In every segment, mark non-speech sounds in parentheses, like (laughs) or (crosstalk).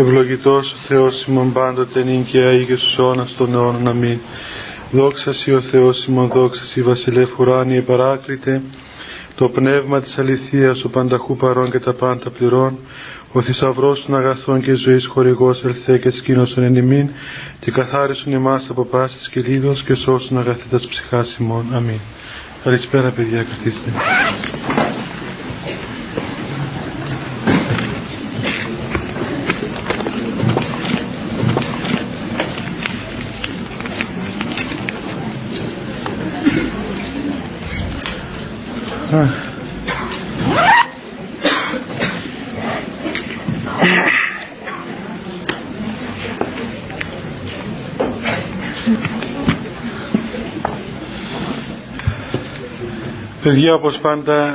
Ευλογητός ο Θεός ημών πάντοτε νυν και αεί και στους αιώνας των αιώνων. Αμήν. Δόξα Σοι ο Θεός ημών, δόξα Σοι βασιλεύ ουράνιε παράκλητε, το πνεύμα της αληθείας, ο πανταχού παρών και τα πάντα πληρών, ο θησαυρός των αγαθών και ζωής χορηγός ελθέ και σκήνωσον εν ημίν και καθάρισον εμάς από πάσης και λίδος και σώσον αγαθήτας ψυχάς ημών. Αμήν. Καλησπέρα παιδιά, καθίστε. Παιδιά όπως πάντα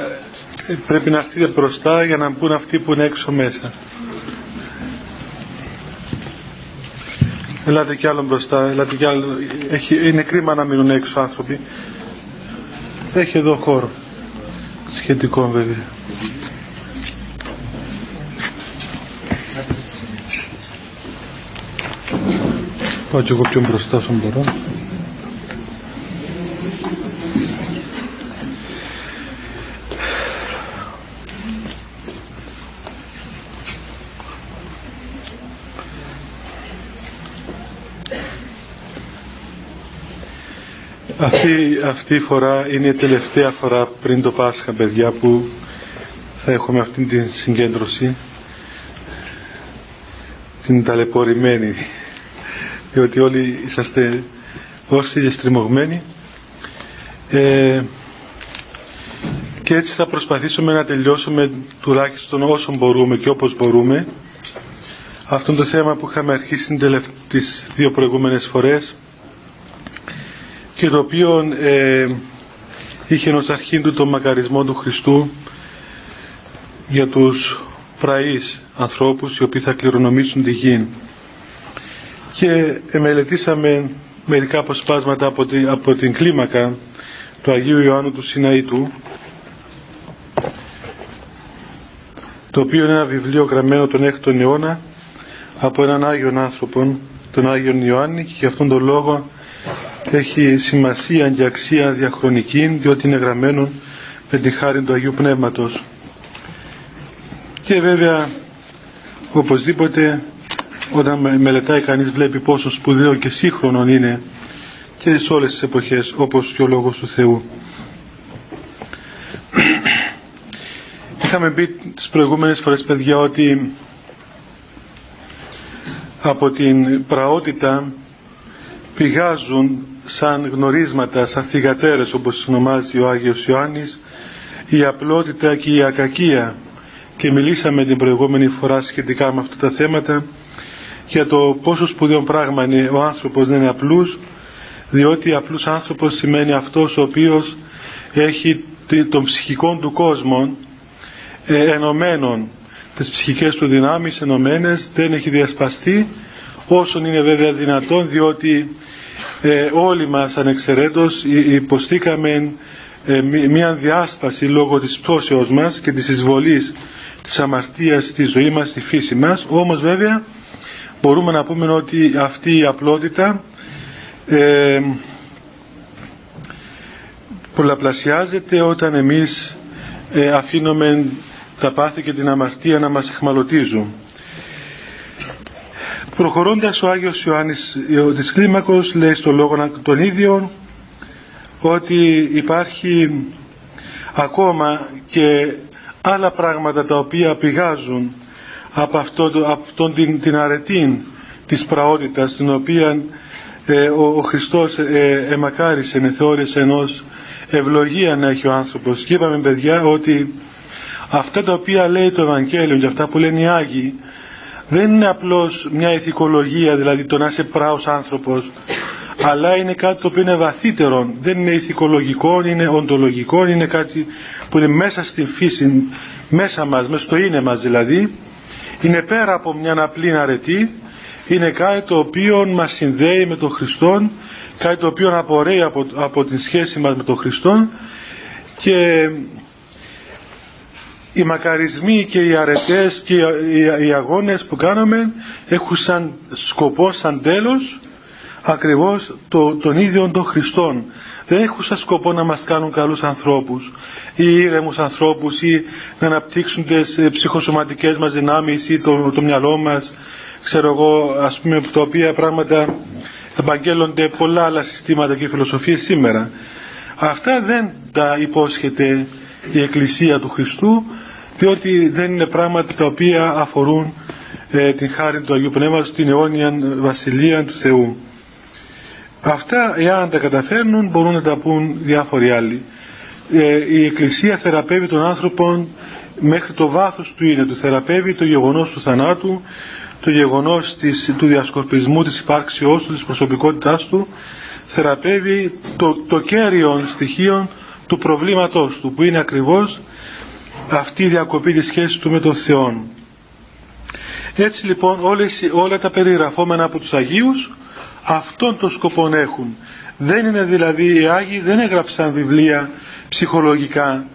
πρέπει να έρθετε μπροστά για να μπουν αυτοί που είναι έξω μέσα. Ελάτε κι άλλο μπροστά, ελάτε κι άλλο. Έχει, είναι κρίμα να μείνουν έξω άνθρωποι. Έχει εδώ χώρο. Σχετικό βέβαια. Πάω κι εγώ πιο μπροστά στον μπορώ. Αυτή, αυτή η φορά είναι η τελευταία φορά πριν το Πάσχα, παιδιά, που θα έχουμε αυτή την συγκέντρωση, την ταλαιπωρημένη, διότι όλοι είσαστε όσοι στριμωγμένοι. Ε, και έτσι θα προσπαθήσουμε να τελειώσουμε τουλάχιστον όσο μπορούμε και όπως μπορούμε. Αυτό το θέμα που είχαμε αρχίσει τις δύο προηγούμενες φορές και το οποίο ε, είχε ως αρχήν του τον μακαρισμό του Χριστού για τους πραείς ανθρώπους οι οποίοι θα κληρονομήσουν τη γη. Και μελετήσαμε μερικά αποσπάσματα από την, από την κλίμακα του Αγίου Ιωάννου του Σιναήτου το οποίο είναι ένα βιβλίο γραμμένο τον 6ο αιώνα από έναν Άγιον άνθρωπο τον Άγιον Ιωάννη και για αυτόν τον λόγο έχει σημασία και αξία διαχρονική διότι είναι γραμμένο με τη χάρη του Αγίου Πνεύματος. Και βέβαια οπωσδήποτε όταν μελετάει κανείς βλέπει πόσο σπουδαίο και σύγχρονο είναι και σε όλες τις εποχές όπως και ο Λόγος του Θεού. Είχαμε πει τις προηγούμενες φορές παιδιά ότι από την πραότητα πηγάζουν σαν γνωρίσματα, σαν θυγατέρες όπως ονομάζει ο Άγιος Ιωάννης η απλότητα και η ακακία. Και μιλήσαμε την προηγούμενη φορά σχετικά με αυτά τα θέματα για το πόσο σπουδαίο πράγμα είναι ο άνθρωπος να είναι απλούς διότι απλούς άνθρωπος σημαίνει αυτός ο οποίος έχει τον ψυχικό του κόσμο ε, ενωμένων τις ψυχικές του δυνάμεις ενωμένες δεν έχει διασπαστεί όσον είναι βέβαια δυνατόν διότι ε, όλοι μας ανεξαιρέτως υποστήκαμε ε, μια διάσπαση λόγω της πτώσεως μας και της εισβολής της αμαρτίας στη ζωή μας, στη φύση μας. Όμως βέβαια μπορούμε να πούμε ότι αυτή η απλότητα ε, πολλαπλασιάζεται όταν εμείς ε, αφήνουμε τα πάθη και την αμαρτία να μας εχμαλωτίζουν Προχωρώντας ο Άγιος Ιωάννης της Κλίμακος λέει στο λόγο τον ίδιο ότι υπάρχει ακόμα και άλλα πράγματα τα οποία πηγάζουν από, αυτό, αυτόν την, την αρετή της πραότητας την οποία ε, ο, ο Χριστός ε, εμακάρισε, εθεώρησε ενός ευλογία να έχει ο άνθρωπος. Και είπαμε παιδιά ότι αυτά τα οποία λέει το Ευαγγέλιο και αυτά που λένε οι Άγιοι δεν είναι απλώς μια ηθικολογία, δηλαδή το να είσαι πράος άνθρωπος, αλλά είναι κάτι το οποίο είναι βαθύτερο. Δεν είναι ηθικολογικό, είναι οντολογικό, είναι κάτι που είναι μέσα στη φύση, μέσα μας, μέσα στο είναι μας δηλαδή. Είναι πέρα από μια απλή αρετή, είναι κάτι το οποίο μας συνδέει με τον Χριστό, κάτι το οποίο απορρέει από, από την σχέση μας με τον Χριστό και οι μακαρισμοί και οι αρετές και οι αγώνες που κάνουμε έχουν σαν σκοπό, σαν τέλος ακριβώς το, τον ίδιο των Χριστών. Δεν έχουν σαν σκοπό να μας κάνουν καλούς ανθρώπους ή ήρεμους ανθρώπους ή να αναπτύξουν τις ε, ψυχοσωματικές μας δυνάμεις ή το, το μυαλό μας ξέρω εγώ ας πούμε τα οποία πράγματα επαγγέλλονται πολλά άλλα συστήματα και φιλοσοφίες σήμερα. Αυτά δεν τα υπόσχεται η Εκκλησία του Χριστού διότι δεν είναι πράγματα τα οποία αφορούν ε, την χάρη του Αγίου Πνεύματος, την αιώνια βασιλεία του Θεού. Αυτά, εάν τα καταφέρνουν, μπορούν να τα πούν διάφοροι άλλοι. Ε, η Εκκλησία θεραπεύει τον άνθρωπο μέχρι το βάθος του είναι, του θεραπεύει το γεγονός του θανάτου, το γεγονός της, του διασκορπισμού, της υπάρξεώς του, της προσωπικότητάς του, θεραπεύει το, το κέριο στοιχείο του προβλήματός του, που είναι ακριβώς αυτή η διακοπή της σχέσης του με τον Θεό. Έτσι λοιπόν όλες, όλα τα περιγραφόμενα από τους Αγίους αυτόν τον σκοπό έχουν. Δεν είναι δηλαδή οι Άγιοι δεν έγραψαν βιβλία ψυχολογικά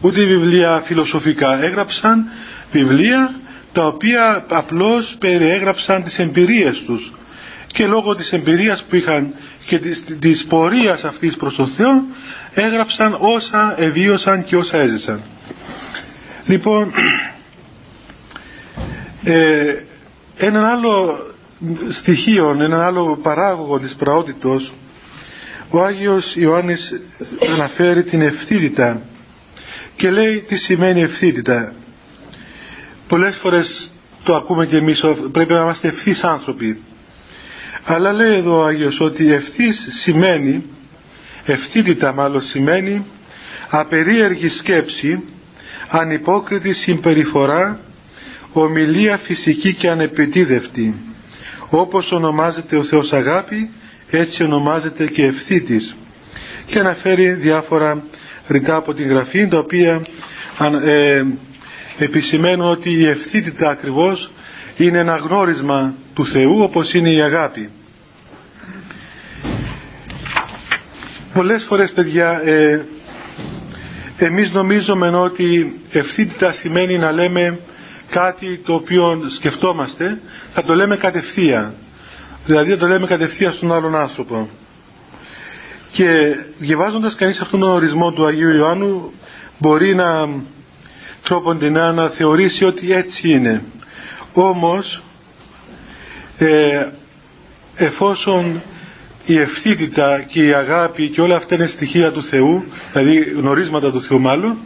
ούτε βιβλία φιλοσοφικά. Έγραψαν βιβλία τα οποία απλώς περιέγραψαν τις εμπειρίες τους και λόγω της εμπειρίας που είχαν και της, της πορείας αυτής προς τον Θεό έγραψαν όσα εβίωσαν και όσα έζησαν. Λοιπόν, ε, ένα άλλο στοιχείο, ένα άλλο παράγωγο της πραότητος ο Άγιος Ιωάννης αναφέρει την ευθύτητα και λέει τι σημαίνει ευθύτητα. Πολλές φορές το ακούμε και εμείς πρέπει να είμαστε ευθύς άνθρωποι. Αλλά λέει εδώ ο Άγιος ότι ευθύς σημαίνει, ευθύτητα μάλλον σημαίνει απερίεργη σκέψη, ανυπόκριτη συμπεριφορά, ομιλία φυσική και ανεπιτίδευτη. Όπως ονομάζεται ο Θεός αγάπη, έτσι ονομάζεται και ευθύτης. Και αναφέρει διάφορα ρητά από την Γραφή, τα οποία ε, επισημαίνουν ότι η ευθύτητα ακριβώς είναι ένα γνώρισμα του Θεού όπως είναι η αγάπη. Πολλές φορές παιδιά ε, εμείς νομίζουμε ότι ευθύτητα σημαίνει να λέμε κάτι το οποίο σκεφτόμαστε θα το λέμε κατευθείαν. Δηλαδή θα το λέμε κατευθείαν στον άλλον άνθρωπο. Και διαβάζοντας κανείς αυτόν τον ορισμό του Αγίου Ιωάννου μπορεί να τρόποντινά να θεωρήσει ότι έτσι είναι. Όμως ε, εφόσον η ευθύτητα και η αγάπη και όλα αυτά είναι στοιχεία του Θεού δηλαδή γνωρίσματα του Θεού μάλλον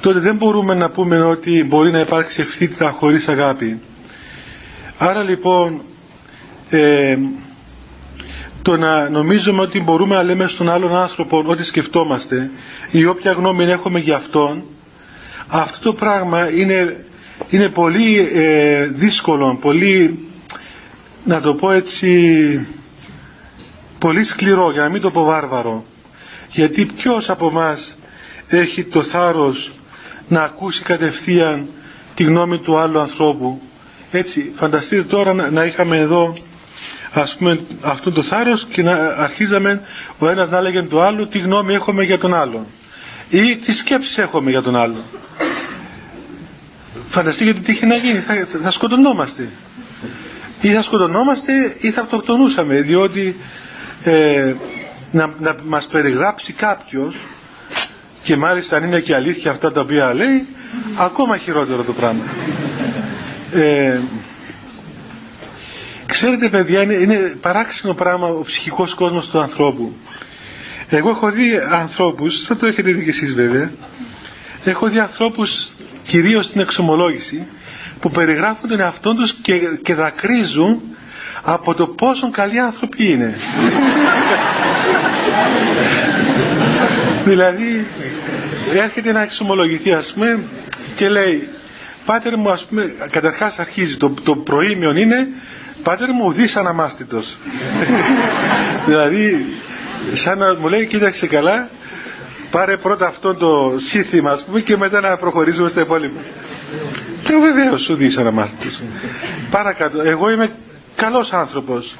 τότε δεν μπορούμε να πούμε ότι μπορεί να υπάρξει ευθύτητα χωρίς αγάπη. Άρα λοιπόν ε, το να νομίζουμε ότι μπορούμε να λέμε στον άλλον άνθρωπο ό,τι σκεφτόμαστε ή όποια γνώμη έχουμε για αυτόν αυτό το πράγμα είναι, είναι πολύ ε, δύσκολο, πολύ να το πω έτσι πολύ σκληρό για να μην το πω βάρβαρο. Γιατί ποιος από μας έχει το θάρρος να ακούσει κατευθείαν τη γνώμη του άλλου ανθρώπου; Έτσι φανταστείτε τώρα να, να είχαμε εδώ ας πούμε αυτό το θάρρος και να αρχίζαμε ο ένας να έλεγε το άλλο τι γνώμη έχουμε για τον άλλον ή τι σκέψεις έχουμε για τον άλλον φανταστείτε τι είχε να γίνει θα, θα σκοτωνόμαστε. Ή θα σκοτωνόμαστε ή θα αυτοκτονούσαμε διότι ε, να, να μας περιγράψει κάποιος και μάλιστα αν είναι και αλήθεια αυτά τα οποία λέει ακόμα χειρότερο το πράγμα. Ε, ξέρετε παιδιά είναι, είναι παράξενο πράγμα ο ψυχικός κόσμος του ανθρώπου. Εγώ έχω δει ανθρώπους θα το έχετε δει και εσείς βέβαια έχω δει ανθρώπους κυρίως στην εξομολόγηση που περιγράφουν τον εαυτό τους και, και δακρύζουν από το πόσο καλοί άνθρωποι είναι. δηλαδή έρχεται να εξομολογηθεί ας πούμε και λέει πάτερ μου ας πούμε καταρχάς αρχίζει το, το προήμιο είναι πάτερ μου ουδής αναμάστητος (laughs) δηλαδή σαν να μου λέει κοίταξε καλά πάρε πρώτα αυτό το σύνθημα ας πούμε και μετά να προχωρήσουμε στα υπόλοιπα. Και βεβαίως ουδής αναμάστητος παρακάτω εγώ είμαι καλός άνθρωπος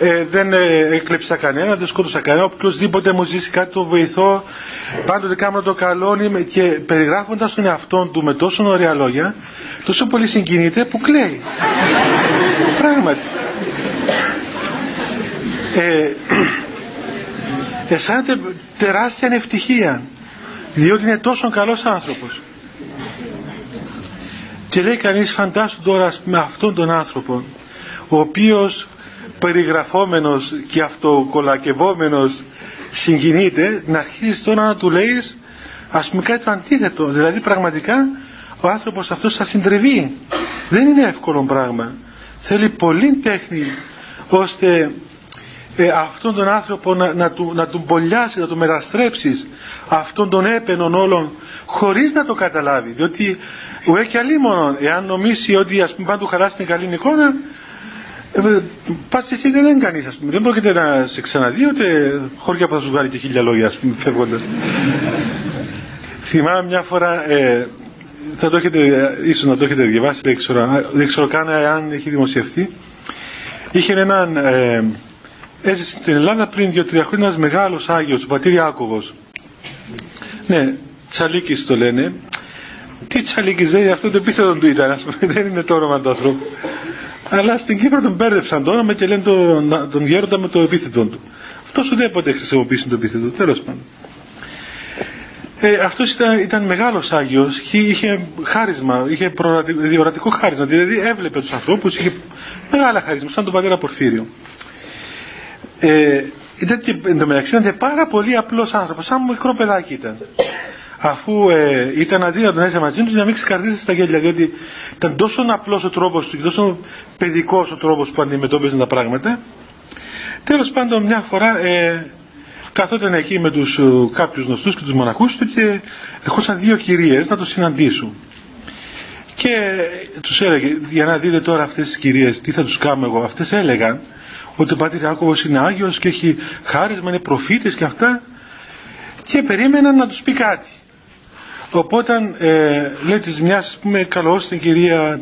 ε, δεν ε, έκλεψα κανένα, δεν σκότωσα κανένα, οποιοδήποτε μου ζήσει κάτι το βοηθώ, πάντοτε κάνω το καλό και περιγράφοντας τον εαυτό του με τόσο ωραία λόγια, τόσο πολύ συγκινείται που κλαίει. Πράγματι. Ε, (clears throat) αισθάνεται τεράστια ευτυχία, διότι είναι τόσο καλός άνθρωπος. Και λέει κανείς φαντάσου τώρα με αυτόν τον άνθρωπο, ο οποίος περιγραφόμενος και αυτοκολακευόμενος συγκινείται να αρχίσει τώρα να του λέει ας πούμε κάτι το αντίθετο. Δηλαδή πραγματικά ο άνθρωπος αυτός θα συντριβεί. Δεν είναι εύκολο πράγμα. Θέλει πολύ τέχνη ώστε ε, αυτόν τον άνθρωπο να, να, του, να τον πολιάσει, να τον μεταστρέψεις αυτόν τον έπαινον όλων χωρίς να το καταλάβει. Διότι ουέ και αλίμονο εάν νομίσει ότι ας πούμε πάντα του χαράσει την καλή εικόνα ε, πας εσύ δεν είναι κανείς, ας πούμε. Δεν πρόκειται να σε ξαναδεί, ούτε χώρια που θα σου βγάλει και χίλια λόγια, ας πούμε, φεύγοντας. Θυμάμαι μια φορά, ε, θα το έχετε, ίσως να το έχετε διαβάσει, δεν ξέρω, δεν ξέρω καν αν έχει δημοσιευτεί. Είχε έναν, ε, έζησε στην Ελλάδα πριν δύο-τρία χρόνια ένας μεγάλος Άγιος, ο πατήρ Ιάκωβος. Ναι, Τσαλίκης το λένε. Τι Τσαλίκης λέει, αυτό το επίθετο του ήταν, ας πούμε, (laughs) δεν είναι το όνομα του ανθρώπου. Αλλά στην Κύπρο τον μπέρδεψαν το όνομα και λένε τον, τον γέροντα με το επίθετο του. Αυτός ουδέποτε χρησιμοποιήσει το επίθετο του, τέλος πάντων. Ε, Αυτός ήταν, ήταν μεγάλος Άγιος, είχε χάρισμα, είχε διορατικό χάρισμα, δηλαδή έβλεπε τους ανθρώπους, είχε μεγάλα χάρισμα, σαν τον πατέρα Πορφύριο. Ε, ήταν και εντωμεταξύ ήταν πάρα πολύ απλός άνθρωπος, σαν μικρό παιδάκι ήταν αφού ε, ήταν αδύνατο να είσαι μαζί τους να μην ξεκαρδίσεις τα γέλια διότι ήταν τόσο απλός ο τρόπος του και τόσο παιδικός ο τρόπος που αντιμετώπιζε τα πράγματα. Τέλος πάντων μια φορά ε, καθόταν εκεί με τους ε, κάποιους γνωστούς και τους μοναχούς του και ερχόσαν δύο κυρίες να το συναντήσουν. Και τους έλεγε για να δείτε τώρα αυτές τις κυρίες τι θα τους κάνω εγώ αυτές έλεγαν ότι ο Πατήρ Άκωβος είναι Άγιος και έχει χάρισμα, είναι προφήτης και αυτά. Και περίμεναν να τους πει κάτι Οπότε ε, λέει της μιας ας πούμε καλώς την κυρία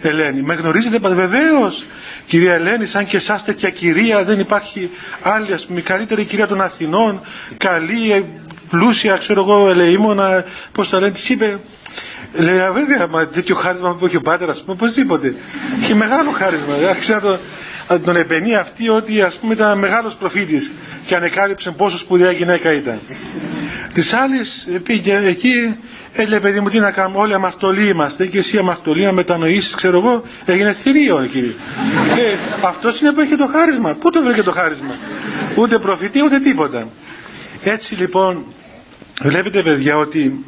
Ελένη. Με γνωρίζετε βεβαίως κυρία Ελένη σαν και εσάς τέτοια κυρία δεν υπάρχει άλλη ας πούμε καλύτερη κυρία των Αθηνών καλή, ε, πλούσια ξέρω εγώ ελεήμονα πως τα λένε της είπε Λέει, βέβαια, μα τέτοιο χάρισμα που έχει ο πάτερ, α πούμε, οπωσδήποτε. Είχε μεγάλο χάρισμα. Άρχισε να τον, τον επενεί αυτή ότι ας πούμε ήταν μεγάλος προφήτης και ανεκάλυψε πόσο σπουδαία γυναίκα ήταν. Τη άλλη πήγε εκεί Έλεγε παιδί μου τι να κάνουμε, όλοι αμαρτωλοί είμαστε και εσύ αμαρτωλοί να μετανοήσεις, ξέρω εγώ, έγινε θηρίο εκεί. και αυτός είναι που έχει το χάρισμα. Πού το βρήκε το χάρισμα; Ούτε προφητή ούτε τίποτα. Έτσι λοιπόν βλέπετε παιδιά ότι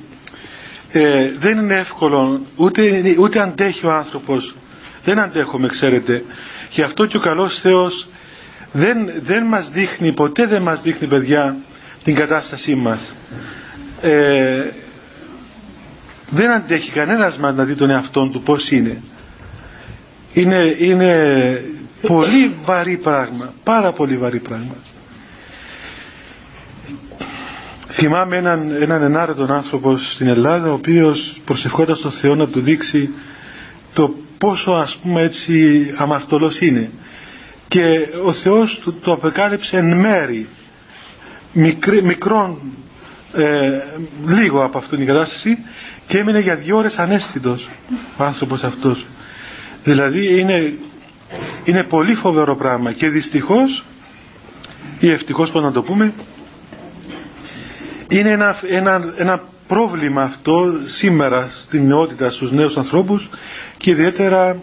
ε, δεν είναι εύκολο ούτε, ούτε αντέχει ο άνθρωπος. Δεν αντέχουμε ξέρετε. Γι' αυτό και ο καλός Θεός δεν, δεν μας δείχνει, ποτέ δεν μας δείχνει παιδιά την κατάστασή μας. Ε, δεν αντέχει κανένας μας να δει τον εαυτό του πώς είναι. Είναι, είναι πολύ βαρύ πράγμα, πάρα πολύ βαρύ πράγμα. Θυμάμαι έναν, έναν ενάρετον άνθρωπο στην Ελλάδα ο οποίος προσευχόταν στον Θεό να του δείξει το πόσο ας πούμε έτσι αμαρτωλός είναι. Και ο Θεός του το απεκάλυψε εν μέρη. Μικρόν ε, λίγο από αυτήν την κατάσταση και έμεινε για δύο ώρες ανέστητος ο άνθρωπος αυτός. Δηλαδή είναι, είναι πολύ φοβερό πράγμα και δυστυχώς ή ευτυχώς πώς να το πούμε είναι ένα, ένα, ένα πρόβλημα αυτό σήμερα στην νεότητα στους νέους ανθρώπους και ιδιαίτερα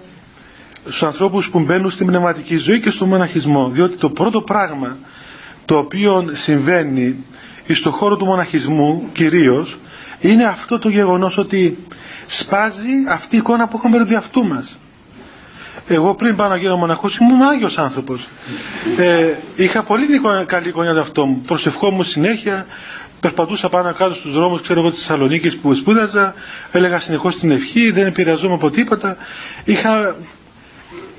στους ανθρώπους που μπαίνουν στην πνευματική ζωή και στο μοναχισμό διότι το πρώτο πράγμα το οποίο συμβαίνει στον χώρο του μοναχισμού κυρίως είναι αυτό το γεγονός ότι σπάζει αυτή η εικόνα που έχουμε περί αυτού μας. Εγώ πριν πάω να γίνω μοναχός ήμουν Άγιος άνθρωπος. Ε, είχα πολύ καλή εικόνα για αυτό μου. Προσευχόμουν συνέχεια, περπατούσα πάνω κάτω στους δρόμους ξέρω εγώ της Θεσσαλονίκης που σπούδαζα, έλεγα συνεχώς την ευχή, δεν επηρεαζόμαι από τίποτα. Είχα,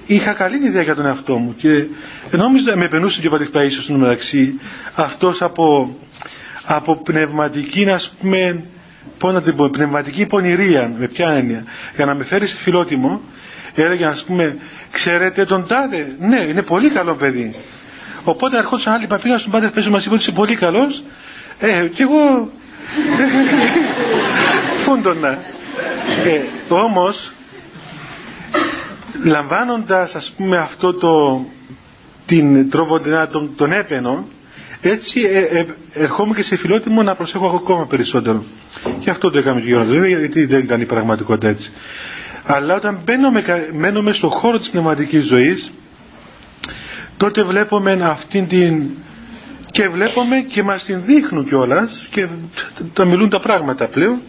είχα καλή ιδέα για τον εαυτό μου και νόμιζα με επενούσε και ο Πατήρ Παΐσιος στο μεταξύ αυτός από, από πνευματική να πούμε πώς να την πω, πνευματική πονηρία, με ποια έννοια, για να με φέρει σε φιλότιμο, έλεγε ας πούμε ξέρετε τον τάδε; Ναι είναι πολύ καλό παιδί. Οπότε ερχόντουσαν άλλοι παπήγα στον πάτερ πέσου μας είπε ότι είσαι πολύ καλός ε, και εγώ. Φούντονα ε, όμως λαμβάνοντας ας πούμε αυτό το την τρόπο τον, τον έπαινο έτσι ε, ε, ερχόμαι και σε φιλότιμο να προσέχω ακόμα περισσότερο. Και αυτό το έκαμε και ο βέβαια γιατί δεν ήταν η πραγματικότητα έτσι. Αλλά όταν μπαίνουμε, μένουμε στον χώρο της πνευματικής ζωής τότε βλέπουμε αυτήν την και βλέπουμε και μας την δείχνουν κιόλας και τα μιλούν τα πράγματα πλέον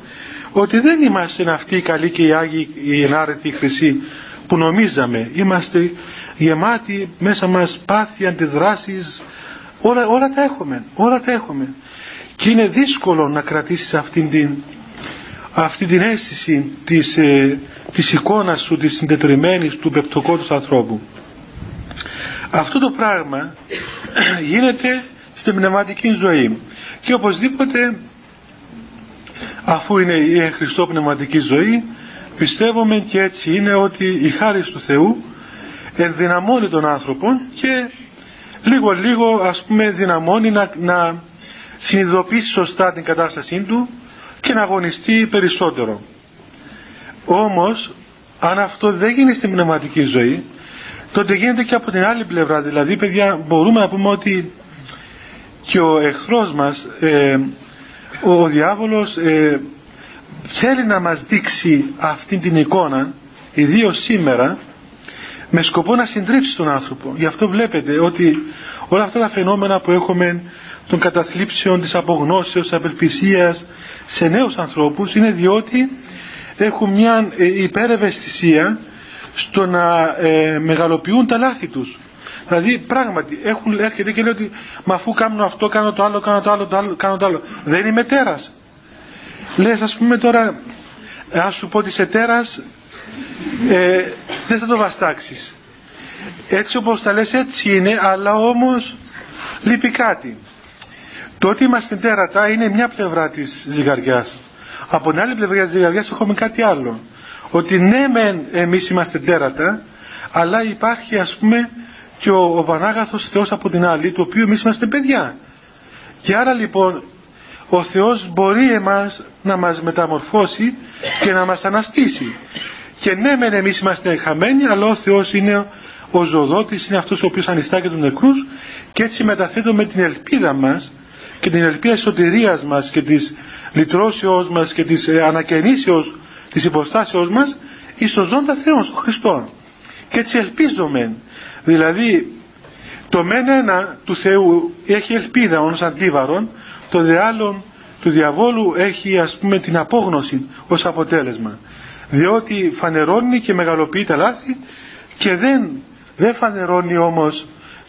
ότι δεν είμαστε αυτοί οι καλοί και οι Άγιοι οι ενάρετοι οι χρυσοί που νομίζαμε. Είμαστε γεμάτοι μέσα μας πάθη, αντιδράσεις. Όλα, όλα τα έχουμε όλα τα έχουμε. Και είναι δύσκολο να κρατήσεις αυτήν την αυτή την αίσθηση της, ε, της εικόνας του, της συντετριμένης του πεπτοκότους ανθρώπου. Αυτό το πράγμα γίνεται στην πνευματική ζωή και οπωσδήποτε αφού είναι η Χριστό πνευματική ζωή πιστεύουμε και έτσι είναι ότι η χάρη του Θεού ενδυναμώνει τον άνθρωπο και λίγο λίγο ας πούμε δυναμώνει να, να συνειδητοποιήσει σωστά την κατάστασή του και να αγωνιστεί περισσότερο. Όμως αν αυτό δεν γίνει στην πνευματική ζωή τότε γίνεται και από την άλλη πλευρά δηλαδή παιδιά μπορούμε να πούμε ότι και ο εχθρός μας ε, ο διάβολος ε, θέλει να μας δείξει αυτή την εικόνα ιδίως σήμερα με σκοπό να συντρίψει τον άνθρωπο. Γι' αυτό βλέπετε ότι όλα αυτά τα φαινόμενα που έχουμε των καταθλίψεων, της απογνώσεως, της απελπισίας σε νέους ανθρώπους είναι διότι έχουν μια ε, υπερευαισθησία στο να ε, μεγαλοποιούν τα λάθη τους Δηλαδή πράγματι έχουν, έρχεται και λέει ότι μα αφού κάνω αυτό, κάνω το άλλο, κάνω το άλλο, το άλλο κάνω το άλλο. Δεν είμαι τέρας. Λες ας πούμε τώρα, ας σου πω ότι είσαι τέρας, ε, δεν θα το βαστάξεις. Έτσι όπως τα λες έτσι είναι, αλλά όμως λείπει κάτι. Το ότι είμαστε τέρατα είναι μια πλευρά της ζυγαριάς. Από την άλλη πλευρά της ζυγαριάς έχουμε κάτι άλλο. Ότι ναι μεν εμείς είμαστε τέρατα, αλλά υπάρχει ας πούμε και ο, ο Πανάγαθος Θεός από την άλλη, το οποίο εμείς είμαστε παιδιά. Και άρα λοιπόν ο Θεός μπορεί εμάς να μας μεταμορφώσει και να μας αναστήσει. Και ναι μεν εμείς είμαστε χαμένοι, αλλά ο Θεός είναι ο ζωοδότης, είναι αυτός ο οποίος ανιστά και τους νεκρούς και έτσι μεταθέτουμε την ελπίδα μας και την ελπίδα της σωτηρίας μας και της λυτρώσεως μας και της ε, ανακαινήσεως της υποστάσεως μας εις το ζώντα Θεός, στον Χριστός. Και έτσι ελπίζομαι Δηλαδή το μεν ένα του Θεού έχει ελπίδα ως αντίβαρον, το δε άλλον του διαβόλου έχει ας πούμε την απόγνωση ως αποτέλεσμα. Διότι φανερώνει και μεγαλοποιεί τα λάθη και δεν, δεν φανερώνει όμως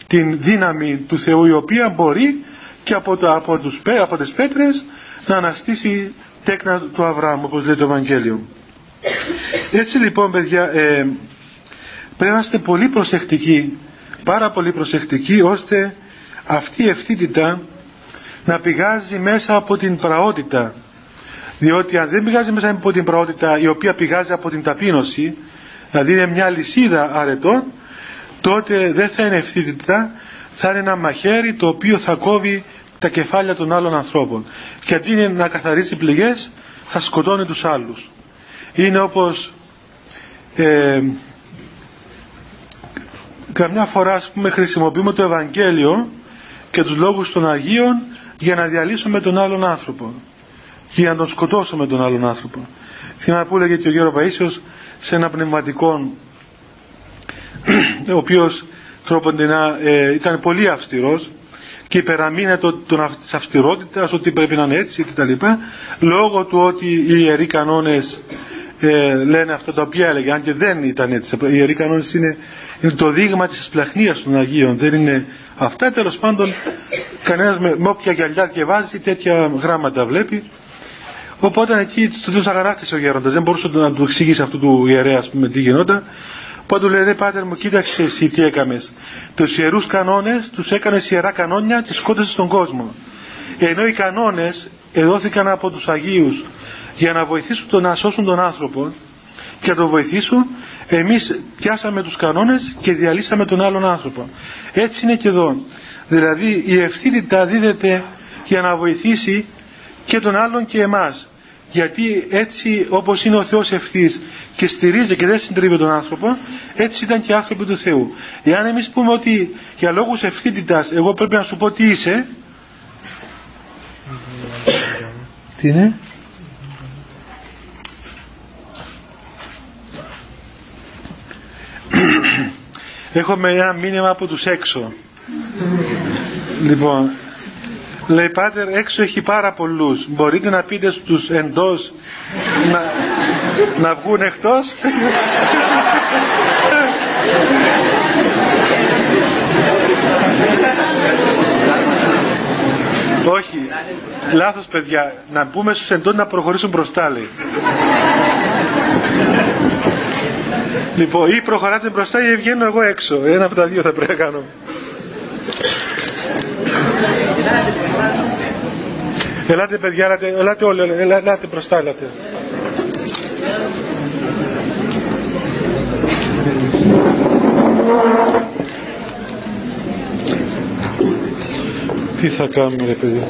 την δύναμη του Θεού η οποία μπορεί και από, το, από, τους, από τις πέτρες να αναστήσει τέκνα του Αβραάμ όπως λέει το Ευαγγέλιο. Έτσι λοιπόν παιδιά ε, πρέπει να είμαστε πολύ προσεκτικοί πάρα πολύ προσεκτικοί ώστε αυτή η ευθύτητα να πηγάζει μέσα από την πραότητα. Διότι αν δεν πηγάζει μέσα από την πραότητα η οποία πηγάζει από την ταπείνωση δηλαδή είναι μια λυσίδα αρετών τότε δεν θα είναι ευθύτητα θα είναι ένα μαχαίρι το οποίο θα κόβει τα κεφάλια των άλλων ανθρώπων. Και αντί να καθαρίσει πληγές θα σκοτώνει τους άλλους. Είναι όπως ε, καμιά φορά ας πούμε χρησιμοποιούμε το Ευαγγέλιο και τους λόγους των Αγίων για να διαλύσουμε τον άλλον άνθρωπο και για να τον σκοτώσουμε τον άλλον άνθρωπο. Θυμάμαι που έλεγε και ο Γιώργος Παΐσιος σε ένα πνευματικό (clears throat) ο οποίος τρόποντινά ε, ήταν πολύ αυστηρός και υπεραμείνε το, τον, της αυστηρότητας ότι πρέπει να είναι έτσι κτλ. Λόγω του ότι οι ιεροί κανόνες ε, λένε αυτά τα οποία έλεγε, αν και δεν ήταν έτσι. Οι ιεροί κανόνες είναι είναι το δείγμα της ασπλαχνίας των Αγίων. Δεν είναι αυτά. Τέλος πάντων κανένας με, με όποια γυαλιά διαβάζει τέτοια γράμματα βλέπει. Οπότε εκεί τους τους αγαράχτησε ο γέροντας. Δεν μπορούσε να του εξηγήσει αυτού του ιερέα ας πούμε τι γινόταν. Οπότε του λέει ρε πάτερ μου κοίταξε εσύ τι έκαμες τους ιερούς κανόνες τους έκανες ιερά κανόνια και σκότωσες τον κόσμο. Ενώ οι κανόνες εδόθηκαν από τους Αγίους για να βοηθήσουν το να σώσουν τον άνθρωπο και να τον βοηθήσουν εμείς πιάσαμε τους κανόνες και διαλύσαμε τον άλλον άνθρωπο. Έτσι είναι και εδώ. Δηλαδή η ευθύνητα δίδεται για να βοηθήσει και τον άλλον και εμάς. Γιατί έτσι όπως είναι ο Θεός ευθύς και στηρίζει και δεν συντρίβει τον άνθρωπο, έτσι ήταν και οι άνθρωποι του Θεού. Εάν εμείς πούμε ότι για λόγους ευθύτητας εγώ πρέπει να σου πω τι είσαι, τι είναι; (coughs) Έχουμε ένα μήνυμα από τους έξω. λοιπόν, λέει πάτερ έξω έχει πάρα πολλούς. Μπορείτε να πείτε στους εντός να, να βγουν εκτός; Όχι, λάθος παιδιά. Να πούμε στους εντός να προχωρήσουν μπροστά λέει. Λοιπόν, ή προχωράτε μπροστά ή βγαίνω εγώ έξω. Ένα από τα δύο θα πρέπει να κάνω. Ελάτε παιδιά, ελάτε, ελάτε όλοι, ελάτε μπροστά, ελάτε. Τι θα κάνουμε ρε παιδί.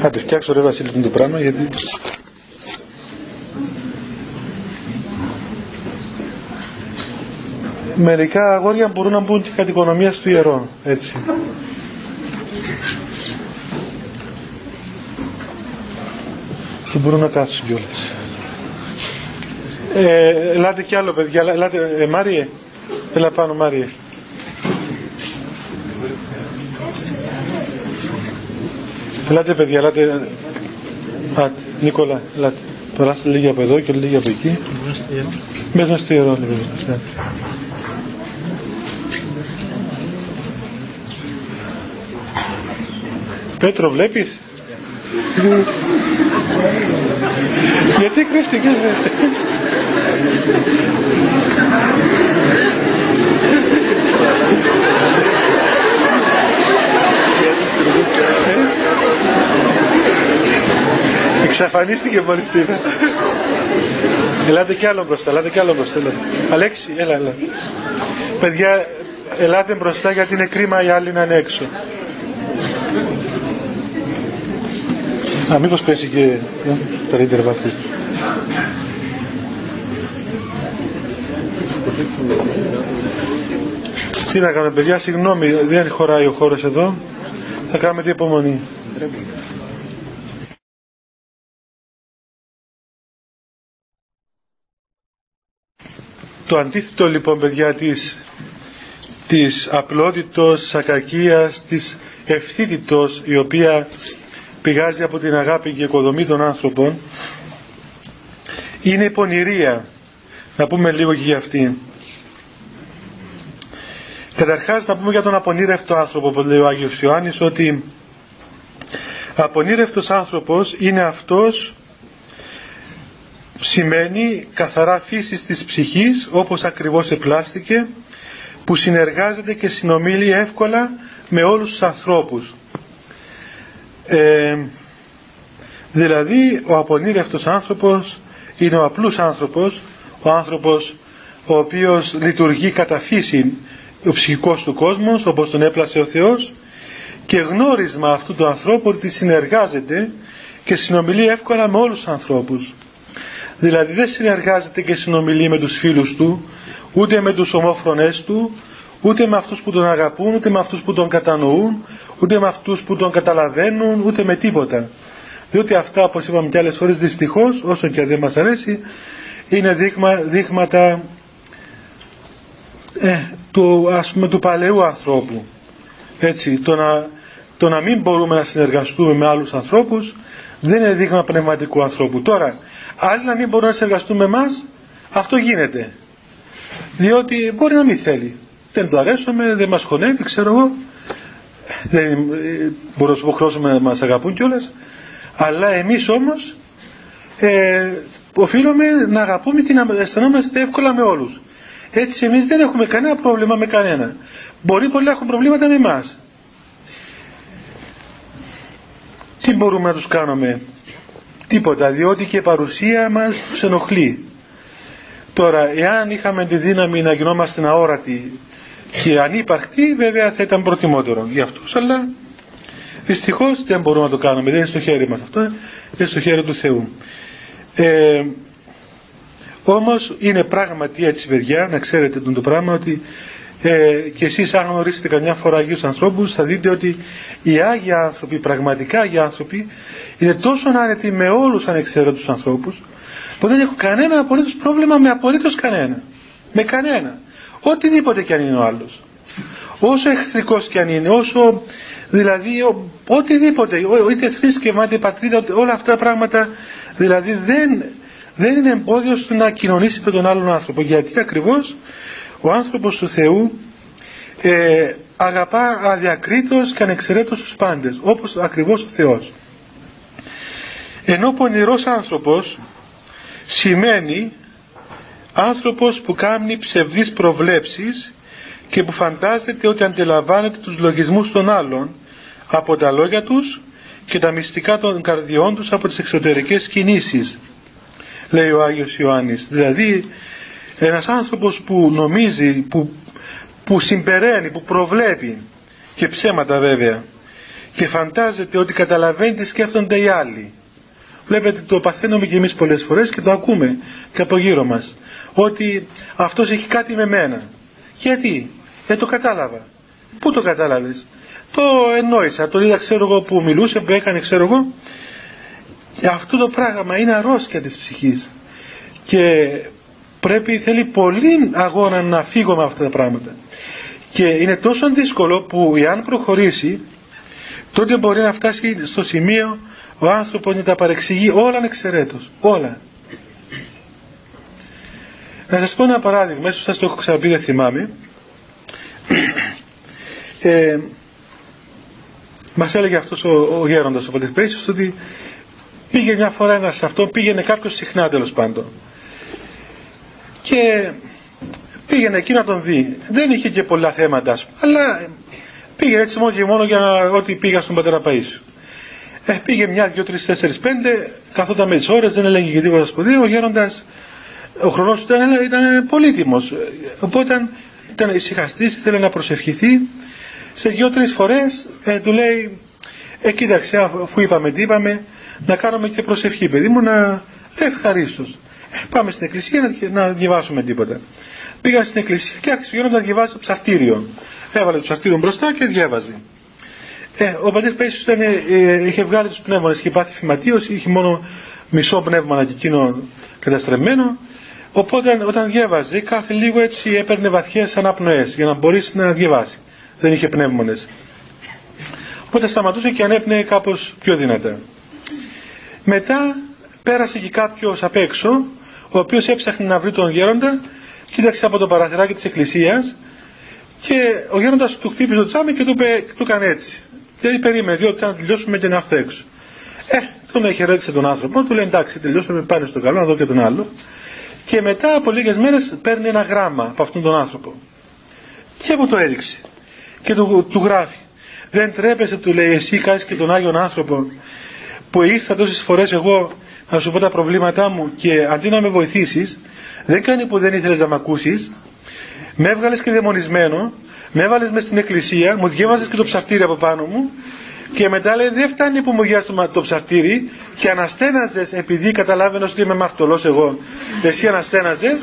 Θα τη φτιάξω ρε Βασίλη το πράγμα γιατί μερικά αγόρια μπορούν να μπουν και κατ' οικονομία του ιερό. Έτσι. Και μπορούν να κάτσουν κιόλας. Ε, ελάτε κι άλλο παιδιά, ελάτε, ε, Μάριε, έλα πάνω Μάριε. Ελάτε παιδιά, ελάτε, Α, Νίκολα, ελάτε. Περάστε λίγοι από εδώ και λίγοι από εκεί. Μέσα στο ιερό, λοιπόν. Πέτρο βλέπεις; Γιατί κρύφτηκες Εξαφανίστηκε μόλις την Ελάτε κι άλλο μπροστά, ελάτε κι άλλο μπροστά. Αλέξη, έλα, έλα. Παιδιά, ελάτε μπροστά γιατί είναι κρίμα οι άλλοι να είναι έξω. Α, μήπως πέσει και ε, τα ίντερ βάθη. Τι να κάνουμε παιδιά, συγγνώμη, δεν χωράει ο χώρος εδώ. Θα κάνουμε την υπομονή. Το αντίθετο λοιπόν παιδιά της, της απλότητος, της ακακίας, της ευθύτητος η οποία πηγάζει από την αγάπη και οικοδομή των άνθρωπων. Είναι η πονηρία. Να πούμε λίγο και για αυτή καταρχάς να πούμε για τον απονήρευτο άνθρωπο που λέει ο Άγιος Ιωάννης ότι απονήρευτος άνθρωπος είναι αυτός σημαίνει καθαρά φύσης της ψυχής όπως ακριβώς επλάστηκε που συνεργάζεται και συνομίλει εύκολα με όλους τους ανθρώπους ε, δηλαδή ο απονήρευτος άνθρωπος είναι ο απλούς άνθρωπος, ο άνθρωπος ο οποίος λειτουργεί κατά φύση ο ψυχικός του κόσμος όπως τον έπλασε ο Θεός και γνώρισμα αυτού του ανθρώπου ότι συνεργάζεται και συνομιλεί εύκολα με όλους τους ανθρώπους. Δηλαδή δεν συνεργάζεται και συνομιλεί με τους φίλους του, ούτε με τους ομόφρονές του, ούτε με αυτούς που τον αγαπούν, ούτε με αυτούς που τον κατανοούν, ούτε με αυτούς που τον καταλαβαίνουν, ούτε με τίποτα. Διότι αυτά, όπως είπαμε και άλλες φορές, δυστυχώς, όσο και δεν μας αρέσει, είναι δείγμα, δείγματα ε, του, ας πούμε, του παλαιού ανθρώπου. Έτσι, το να, το να μην μπορούμε να συνεργαστούμε με άλλους ανθρώπους δεν είναι δείγμα πνευματικού ανθρώπου. Τώρα, άλλοι να μην μπορούν να συνεργαστούν με εμάς, αυτό γίνεται. Διότι μπορεί να μην θέλει δεν το αρέσουμε, δεν μας χωνεύει, ξέρω εγώ. Δεν μπορώ να σου πω να μας αγαπούν κιόλας. Αλλά εμείς όμως ε, οφείλουμε να αγαπούμε και να αισθανόμαστε εύκολα με όλους. Έτσι εμείς δεν έχουμε κανένα πρόβλημα με κανένα. Μπορεί πολλοί να έχουν προβλήματα με εμάς. Τι μπορούμε να τους κάνουμε; τίποτα διότι και η παρουσία μας τους ενοχλεί τώρα εάν είχαμε τη δύναμη να γινόμαστε αόρατοι και ανύπαρκτοι βέβαια θα ήταν προτιμότερο για αυτούς αλλά δυστυχώς δεν μπορούμε να το κάνουμε δεν είναι στο χέρι μας αυτό είναι στο χέρι του Θεού ε, όμως είναι πράγματι έτσι παιδιά να ξέρετε το πράγμα ότι ε, και εσείς αν γνωρίσετε καμιά φορά Αγίους ανθρώπους θα δείτε ότι οι Άγιοι άνθρωποι, πραγματικά Άγιοι άνθρωποι είναι τόσο άνετοι με όλους ανεξαίρετους ανθρώπους που δεν έχουν κανένα απολύτως πρόβλημα με απολύτως κανένα. Με κανένα. Οτιδήποτε κι αν είναι ο άλλος. Όσο εχθρικός κι αν είναι, όσο δηλαδή ο, οτιδήποτε, είτε θρήσκευμα, είτε πατρίδα, όλα αυτά τα πράγματα δηλαδή δεν, δεν είναι εμπόδιο στο να κοινωνήσει με τον άλλον άνθρωπο. Γιατί ακριβώς ο άνθρωπος του Θεού ε, αγαπά αδιακρίτως και ανεξαιρέτως τους πάντες όπως ακριβώς ο Θεός ενώ πονηρός άνθρωπος σημαίνει άνθρωπος που κάνει ψευδείς προβλέψεις και που φαντάζεται ότι αντιλαμβάνεται τους λογισμούς των άλλων από τα λόγια τους και τα μυστικά των καρδιών τους από τις εξωτερικές κινήσεις λέει ο Άγιος Ιωάννης δηλαδή ένας άνθρωπος που νομίζει, που, που συμπεραίνει, που προβλέπει και ψέματα βέβαια και φαντάζεται ότι καταλαβαίνει τι σκέφτονται οι άλλοι. Βλέπετε το παθαίνουμε και εμείς πολλές φορές και το ακούμε και από γύρω μας. Ότι αυτός έχει κάτι με μένα. Γιατί, δεν το κατάλαβα. Πού το κατάλαβες; Το εννόησα, το είδα ξέρω εγώ που μιλούσε, που έκανε ξέρω εγώ. Και αυτό το πράγμα είναι αρρώστια της ψυχής. Και πρέπει, θέλει πολύ αγώνα να φύγω με αυτά τα πράγματα. Και είναι τόσο δύσκολο που εάν προχωρήσει, τότε μπορεί να φτάσει στο σημείο ο άνθρωπος να τα παρεξηγεί όλα ανεξαιρέτως. Όλα. Να σας πω ένα παράδειγμα, ίσως σας το έχω ξαναπεί, δεν θυμάμαι. Ε, μας έλεγε αυτός ο, ο γέροντας ο Πολυτεπρέσιος ότι πήγε μια φορά ένας αυτό, πήγαινε κάποιος συχνά τέλος πάντων και πήγαινε εκεί να τον δει. Δεν είχε και πολλά θέματα, αλλά πήγε έτσι μόνο και μόνο για να, ότι πήγα στον πατέρα Παΐσου. Ε, πήγε μια, δυο, τρεις, τέσσερις, πέντε, καθόταν με τις ώρες, δεν έλεγε και τίποτα σπουδαίο, ο γέροντας, ο χρονός του ήταν, ήταν πολύτιμος. Οπότε ήταν ησυχαστής, ήθελε να προσευχηθεί. Σε δυο-τρεις φορές ε, του λέει, ε, κοίταξε, αφού είπαμε τι είπαμε, να κάνουμε και προσευχή, παιδί μου, να λέει ευχαρίστως. Πάμε στην εκκλησία να διαβάσουμε τίποτα. Πήγα στην εκκλησία και άρχισε ο να διαβάσει το ψαρτήριο. Έβαλε το ψαρτήριο μπροστά και διάβαζε. Ε, ο πατέρ Πέσιο ε, είχε βγάλει τους πνεύμονες, είχε πάθει θυματίωση, είχε μόνο μισό πνεύμα και εκείνο καταστρεμμένο. Οπότε όταν διάβαζε, κάθε λίγο έτσι έπαιρνε βαθιές αναπνοές για να μπορέσει να διαβάσει. Δεν είχε πνεύμονες. Οπότε σταματούσε και ανέπνεε κάπως πιο δυνατά. Μετά πέρασε και κάποιος απ' έξω ο οποίος έψαχνε να βρει τον γέροντα, κοίταξε από το παραθυράκι της εκκλησίας και ο γέροντας του χτύπησε το τσάμι και του, είπε, του έκανε έτσι. Δηλαδή περίμενε, διότι θα τελειώσουμε και να έρθω έξω. Ε, τον χαιρέτησε τον άνθρωπο, του λέει εντάξει, τελειώσαμε πάλι στο καλό, να δω και τον άλλο. Και μετά από λίγες μέρες παίρνει ένα γράμμα από αυτόν τον άνθρωπο. Και μου το έδειξε. Και του, του γράφει. Δεν τρέπεσαι, του λέει, εσύ κάνεις και τον Άγιον άνθρωπο που ήρθα τόσες φορές εγώ να σου πω τα προβλήματά μου και αντί να με βοηθήσεις δεν κάνει που δεν ήθελες να με ακούσεις με έβγαλες και δαιμονισμένο με έβαλες μες στην εκκλησία μου διέβαζες και το ψαρτήρι από πάνω μου και μετά λέει δεν φτάνει που μου διάβασες το, το ψαρτήρι και αναστέναζες επειδή καταλάβαινες ότι είμαι μαρτωλός εγώ εσύ αναστέναζες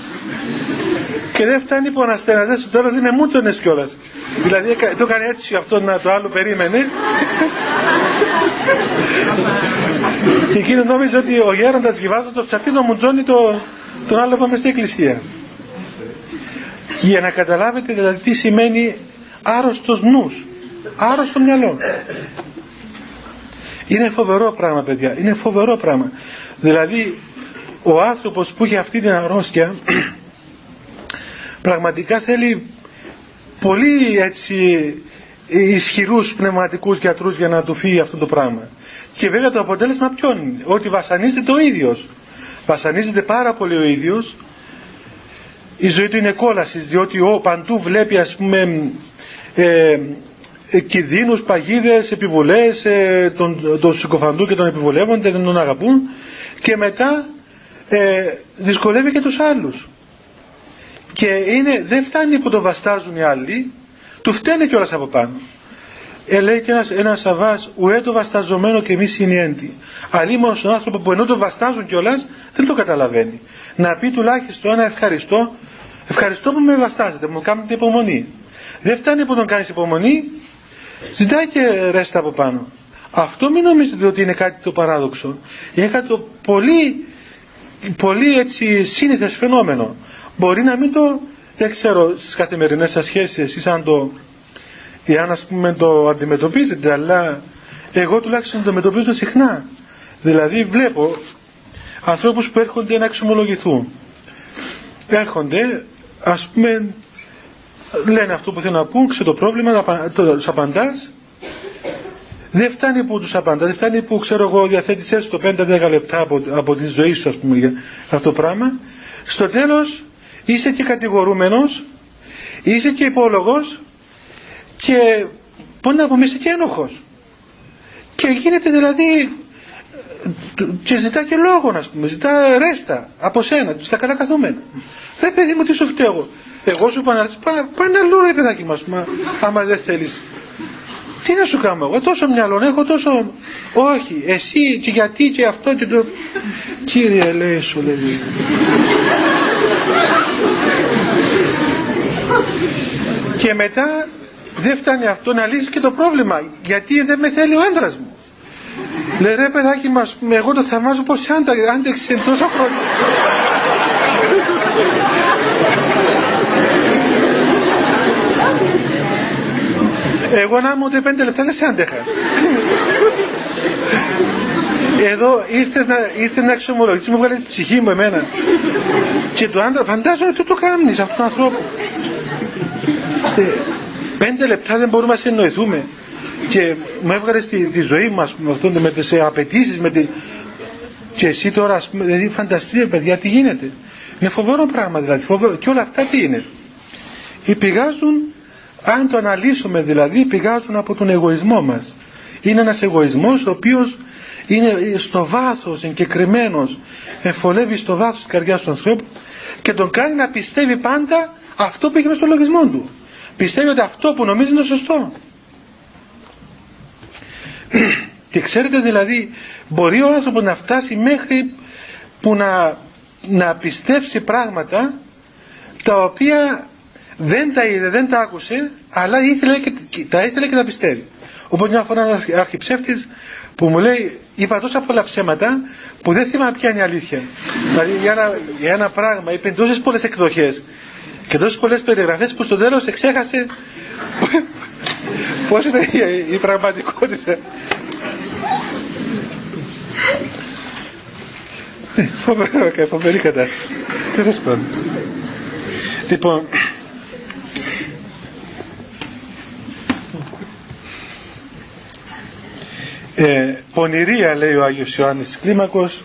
και δεν φτάνει που αναστέναζες τώρα δεν με μούτωνες κιόλας. Δηλαδή το έκανε έτσι αυτό να το άλλο περίμενε. Και εκείνο νόμιζε ότι ο γέροντας διαβάζοντα το ψαρτί να μουτζώνει το, τον άλλο πάμε στην εκκλησία. Για να καταλάβετε δηλαδή τι σημαίνει άρρωστος νους, άρρωστο μυαλό. Είναι φοβερό πράγμα παιδιά, είναι φοβερό πράγμα. Δηλαδή ο άνθρωπος που έχει αυτή την αρρώστια πραγματικά θέλει πολύ έτσι ισχυρούς πνευματικούς γιατρούς για να του φύγει αυτό το πράγμα. Και βέβαια το αποτέλεσμα ποιον είναι, ότι βασανίζεται ο ίδιος. Βασανίζεται πάρα πολύ ο ίδιος, η ζωή του είναι κόλασης, διότι ο, παντού βλέπει ας πούμε ε, ε, κινδύνους, παγίδες, επιβολές, ε, τον, τον συκοφαντού και τον επιβολεύονται, δεν τον αγαπούν και μετά ε, δυσκολεύει και τους άλλους. Και είναι, δεν φτάνει που το βαστάζουν οι άλλοι του φταίνε κιόλας από πάνω. Ε, λέει και ένας, ένας Σαββάς ουέ το βασταζομένο και μη συνιέντη μόνος στον άνθρωπο που ενώ το βαστάζουν κιόλας δεν το καταλαβαίνει. Να πει τουλάχιστον ένα ευχαριστώ ευχαριστώ που με βαστάζετε μου κάνετε υπομονή. Δεν φτάνει που τον κάνεις υπομονή ζητάει και ρέστα από πάνω. Αυτό μην νομίζετε ότι είναι κάτι το παράδοξο. Είναι κάτι το πολύ πολύ έτσι σύνηθες φαινόμενο. Μπορεί να μην το δεν ξέρω στις καθημερινές σας σχέσεις εσείς αν το ή αν ας πούμε το αντιμετωπίζετε αλλά εγώ τουλάχιστον το αντιμετωπίζω συχνά. Δηλαδή βλέπω ανθρώπους που έρχονται να εξομολογηθούν. Έρχονται ας πούμε λένε αυτό που θέλουν να πούν ξέρω το πρόβλημα το απαντάς. Δεν φτάνει που τους απαντάς δεν φτάνει που ξέρω εγώ διαθέτεις έστω 5-10 λεπτά από, από τη ζωή σου ας πούμε για αυτό το πράγμα. Στο τέλος είσαι και κατηγορούμενος είσαι και υπόλογος και μπορεί να πούμε είσαι και ένοχος. Και γίνεται δηλαδή και ζητά και λόγο να πούμε ζητά ρέστα από σένα στα καλά καθούμενα ρε παιδί μου τι σου φταίω εγώ; Σου είπα πάνε αλλού ρε παιδάκι μας μα, άμα δεν θέλεις. Τι να σου κάνω εγώ τόσο μυαλό έχω τόσο όχι εσύ και γιατί και αυτό και το κύριε λέει σου λέει. Και μετά δεν φτάνει αυτό να λύσεις και το πρόβλημα γιατί δεν με θέλει ο άντρας μου λέει ρε παιδάκι μας εγώ το θαυμάζω πως άντεξες τόσο χρόνο εγώ να μου ούτε πέντε λεπτά δεν σε άντεχα εδώ ήρθες να, ήρθες να εξομολογήσεις μου βγάλεις τη ψυχή μου εμένα. Και το άντρα φαντάζομαι τι το κάνεις αυτόν τον ανθρώπο ε, πέντε λεπτά δεν μπορούμε να συνοηθούμε και μου έβγαλε τη, τη ζωή μας με, αυτό, με τις απαιτήσεις με τη... και εσύ τώρα ας πούμε δηλαδή φανταστείτε παιδιά τι γίνεται. Είναι φοβερό πράγμα δηλαδή φοβερό. και όλα αυτά τι είναι. Ή πηγάζουν αν το αναλύσουμε δηλαδή πηγάζουν από τον εγωισμό μας. Είναι ένας εγωισμός ο οποίος είναι στο βάθος εγκεκριμένος. Εφολεύει στο βάθος της καρδιάς του ανθρώπου και τον κάνει να πιστεύει πάντα αυτό που έχει στο λογισμό του. Πιστεύει ότι αυτό που νομίζει είναι σωστό και ξέρετε δηλαδή μπορεί ο άνθρωπος να φτάσει μέχρι που να, να πιστέψει πράγματα τα οποία δεν τα είδε, δεν τα άκουσε αλλά ήθελε και, τα ήθελε και τα πιστεύει. Οπότε μια φορά ένας αρχιψεύτης που μου λέει είπα τόσα πολλά ψέματα που δεν θυμάμαι ποια είναι η αλήθεια δηλαδή για ένα, για ένα πράγμα είπε τόσες πολλές εκδοχές και τόσες πολλές περιγραφές που στο τέλος εξέχασε πώς είναι η, η πραγματικότητα; Ε, φοβερό και φοβερή κατάσταση. Τέλος πάντων. Λοιπόν ε, πονηρία λέει ο Άγιος Ιωάννης Κλίμακος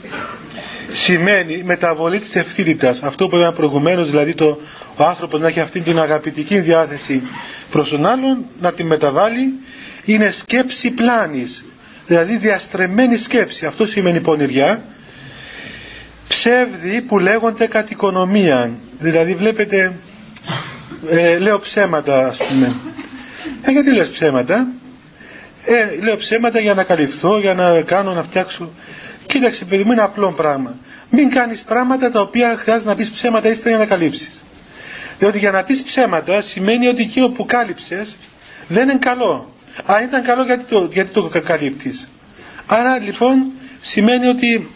σημαίνει μεταβολή της ευθύτητας. Αυτό που είπαμε προηγουμένως δηλαδή το, ο άνθρωπος να έχει αυτή την αγαπητική διάθεση προς τον άλλον να την μεταβάλει είναι σκέψη πλάνης δηλαδή διαστρεμμένη σκέψη αυτό σημαίνει πονηριά ψεύδι που λέγονται κατ' οικονομία δηλαδή βλέπετε ε, λέω ψέματα ας πούμε ε, γιατί λες ψέματα; Ε, λέω ψέματα για να καλυφθώ, για να κάνω, να φτιάξω. Κοίταξε, παιδί μου, είναι απλό πράγμα. Μην κάνεις πράγματα τα οποία χρειάζεται να πεις ψέματα ύστερα για να καλύψεις. Διότι για να πεις ψέματα σημαίνει ότι εκείνο που κάλυψες δεν είναι καλό. Αν ήταν καλό γιατί το, γιατί το καλύπτεις. Άρα λοιπόν σημαίνει ότι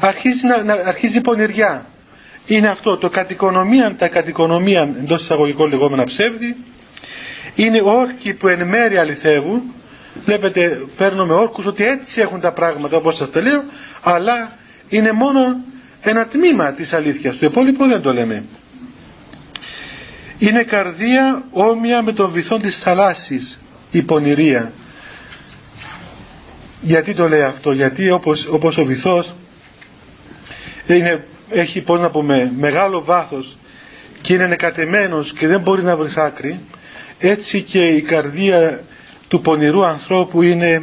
αρχίζει, να, να, αρχίζει η πονηριά. Είναι αυτό το κατοικονομία, τα κατοικονομία εντός εισαγωγικών λεγόμενα ψεύδι. Είναι όρκοι που εν μέρει αληθεύουν Βλέπετε παίρνουμε όρκους ότι έτσι έχουν τα πράγματα όπως σας τα λέω αλλά είναι μόνο ένα τμήμα της αλήθειας. Το υπόλοιπο δεν το λέμε. Είναι καρδία όμοια με τον βυθό της θαλάσσης η πονηρία. Γιατί το λέει αυτό, γιατί όπως, όπως ο βυθός είναι, έχει πώς να πούμε μεγάλο βάθος και είναι νεκατεμένος και δεν μπορεί να βρεις άκρη έτσι και η καρδία του πονηρού ανθρώπου είναι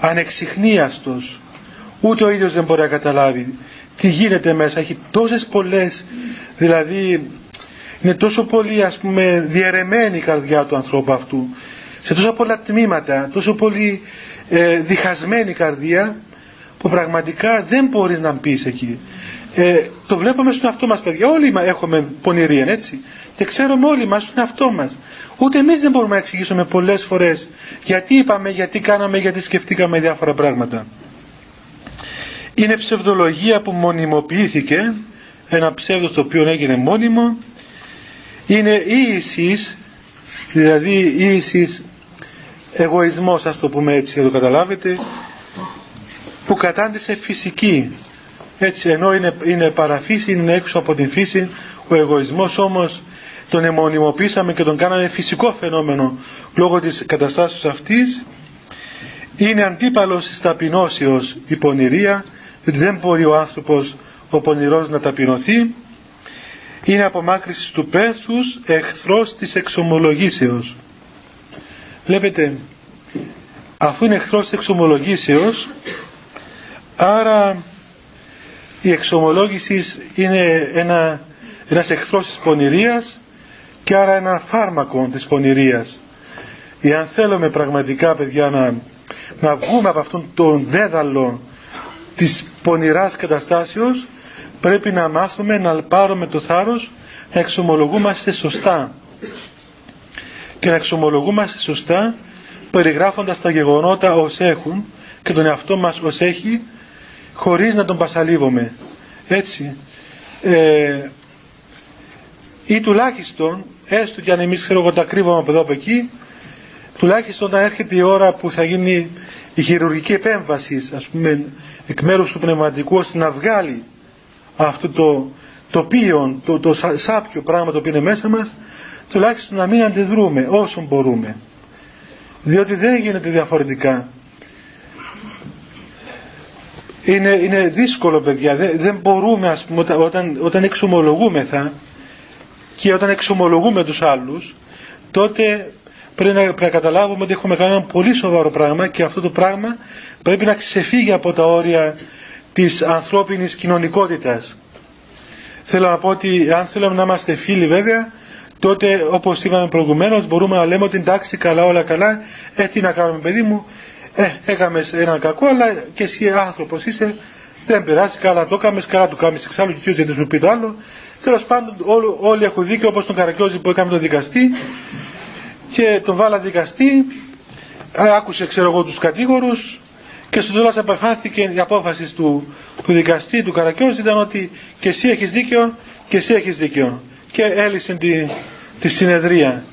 ανεξιχνίαστος ούτε ο ίδιος δεν μπορεί να καταλάβει τι γίνεται μέσα. Έχει τόσες πολλές, δηλαδή είναι τόσο πολύ ας πούμε διαιρεμένη η καρδιά του ανθρώπου αυτού σε τόσα πολλά τμήματα, τόσο πολύ ε, διχασμένη η καρδία που πραγματικά δεν μπορείς να μπεις εκεί. Ε, το βλέπουμε στον αυτό μας παιδιά, όλοι έχουμε πονηρία έτσι και ξέρουμε όλοι μας στον αυτό μας. Ούτε εμείς δεν μπορούμε να εξηγήσουμε πολλές φορές γιατί είπαμε, γιατί κάναμε, γιατί σκεφτήκαμε διάφορα πράγματα. Είναι ψευδολογία που μονιμοποιήθηκε, ένα ψεύδος το οποίο έγινε μόνιμο, είναι ίησης, δηλαδή ίησης εγωισμός ας το πούμε έτσι για το καταλάβετε, που κατάντησε φυσική. Έτσι ενώ είναι, είναι παραφύση, είναι έξω από την φύση, ο εγωισμός όμως τον αιμονιμοποίησαμε και τον κάναμε φυσικό φαινόμενο λόγω της καταστάσεως αυτής είναι αντίπαλος της ταπεινώσεως η πονηρία γιατί δεν μπορεί ο άνθρωπος ο πονηρός να ταπεινωθεί είναι απομάκρυσης του πέθους εχθρός της εξομολογήσεως βλέπετε αφού είναι εχθρός της εξομολογήσεως άρα η εξομολόγηση είναι ένα, ένας εχθρός της πονηρίας και άρα ένα φάρμακο της πονηρίας. Εάν θέλουμε πραγματικά παιδιά να, να βγούμε από αυτόν τον δέδαλο της πονηράς καταστάσεως πρέπει να μάθουμε να πάρουμε το θάρρος να εξομολογούμαστε σωστά. Και να εξομολογούμαστε σωστά περιγράφοντας τα γεγονότα ως έχουν και τον εαυτό μας ως έχει χωρίς να τον πασαλίβουμε έτσι ε, ή τουλάχιστον έστω και αν εμείς ξέρω εγώ τα κρύβουμε από εδώ από εκεί τουλάχιστον όταν έρχεται η ώρα που θα γίνει η χειρουργική επέμβαση ας πούμε εκ μέρους του πνευματικού ώστε να βγάλει αυτό το τοπίο, το, το σάπιο πράγμα το οποίο είναι μέσα μας τουλάχιστον να μην αντιδρούμε όσο μπορούμε. Διότι δεν γίνεται διαφορετικά. Είναι, είναι δύσκολο παιδιά. Δεν, δεν μπορούμε ας πούμε όταν, όταν εξομολογούμεθα και όταν εξομολογούμε τους άλλους τότε πρέπει να, πρέπει να καταλάβουμε ότι έχουμε κάνει ένα πολύ σοβαρό πράγμα και αυτό το πράγμα πρέπει να ξεφύγει από τα όρια της ανθρώπινης κοινωνικότητας. Θέλω να πω ότι αν θέλουμε να είμαστε φίλοι βέβαια τότε όπως είπαμε προηγουμένως μπορούμε να λέμε ότι εντάξει καλά όλα καλά ε τι να κάνουμε παιδί μου ε έκαμε έναν κακό αλλά και εσύ άνθρωπος είσαι δεν περάσει καλά το έκαμες καλά το κάνεις εξάλλου και δεν σου πει το άλλο Τέλος πάντων όλοι, όλοι έχουν δίκιο όπως τον Καρακιόζη που έκαμε τον δικαστή και τον βάλα δικαστή, άκουσε ξέρω εγώ τους κατήγορους και στο τέλος απεφάνθηκε η απόφαση του, του δικαστή του Καρακιόζη ήταν ότι και εσύ έχεις δίκιο και εσύ έχεις δίκιο και έλυσε τη, τη συνεδρία.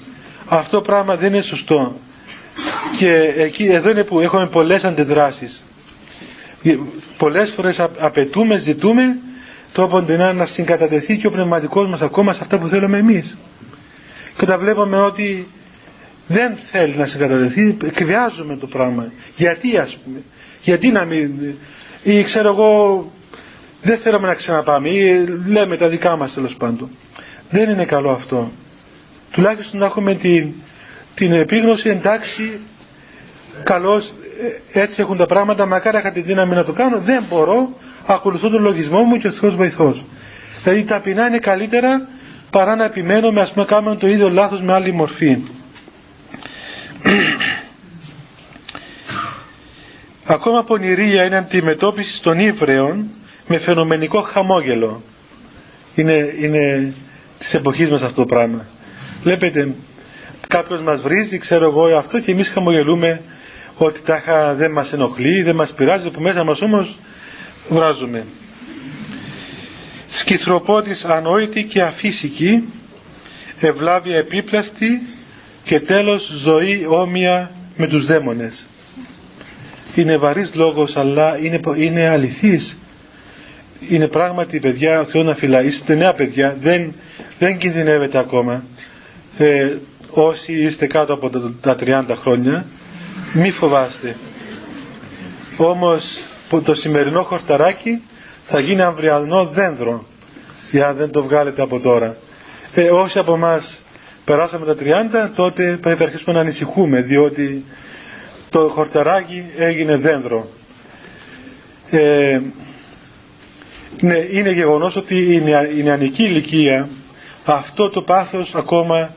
Αυτό πράγμα δεν είναι σωστό. Και εκεί, εδώ είναι που έχουμε πολλές αντιδράσεις. Πολλές φορές απαιτούμε, ζητούμε το όποτε να συγκατατεθεί και ο πνευματικός μας ακόμα σε αυτά που θέλουμε εμείς. Και όταν βλέπουμε ότι δεν θέλει να συγκατατεθεί, εκβιάζουμε το πράγμα. Γιατί ας πούμε, γιατί να μην, ή ξέρω εγώ, δεν θέλουμε να ξαναπάμε, ή λέμε τα δικά μας τέλος πάντων. Δεν είναι καλό αυτό. Τουλάχιστον να έχουμε την, την επίγνωση εντάξει, καλώς, ε, έτσι έχουν τα πράγματα, μακάρι είχα τη δύναμη να το κάνω, δεν μπορώ, ακολουθώ τον λογισμό μου και ο Θεός βοηθός. Δηλαδή ταπεινά είναι καλύτερα παρά να επιμένουμε ας πούμε κάνουμε το ίδιο λάθος με άλλη μορφή. Ακόμα πονηρία είναι αντιμετώπιση των ύβρεων με φαινομενικό χαμόγελο. Είναι, είναι της εποχής μας αυτό το πράγμα. Βλέπετε, κάποιος μας βρίζει, ξέρω εγώ αυτό και εμείς χαμογελούμε ότι τάχα δεν μας ενοχλεί, δεν μας πειράζει, που μέσα μας όμως βράζουμε. Σκυθροπότης ανόητη και αφύσικη, ευλάβεια επίπλαστη και τέλος ζωή όμοια με τους δαίμονες. Είναι βαρύς λόγος αλλά είναι, είναι αληθής. Είναι πράγματι παιδιά Θεό να φυλά. Είστε νέα παιδιά, δεν, δεν κινδυνεύετε ακόμα. Ε, όσοι είστε κάτω από τα 30 χρόνια, μη φοβάστε. Όμως που το σημερινό χορταράκι θα γίνει αμβριανό δέντρο για δεν το βγάλετε από τώρα. Ε, όσοι από εμάς περάσαμε τα 30 τότε πρέπει να αρχίσουμε να ανησυχούμε διότι το χορταράκι έγινε δέντρο. ε, ναι, είναι γεγονός ότι η νεανική ηλικία αυτό το πάθος ακόμα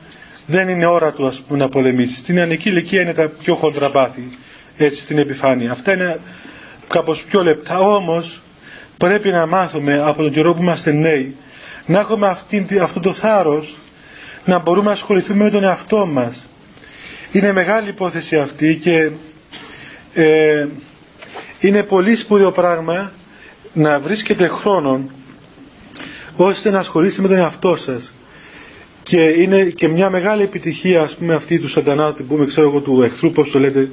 δεν είναι ώρα του ας πούμε να πολεμήσει. Στην νεανική ηλικία είναι τα πιο χοντρά πάθη έτσι στην επιφάνεια. Αυτά είναι κάπως πιο λεπτά όμως πρέπει να μάθουμε από τον καιρό που είμαστε νέοι να έχουμε αυτή, αυτό το θάρρος να μπορούμε να ασχοληθούμε με τον εαυτό μας. Είναι μεγάλη υπόθεση αυτή και ε, είναι πολύ σπουδαίο πράγμα να βρίσκετε χρόνο ώστε να ασχολείστε με τον εαυτό σας. Και είναι και μια μεγάλη επιτυχία ας πούμε αυτή του σαντανά που πούμε ξέρω εγώ του εχθρού πως το λέτε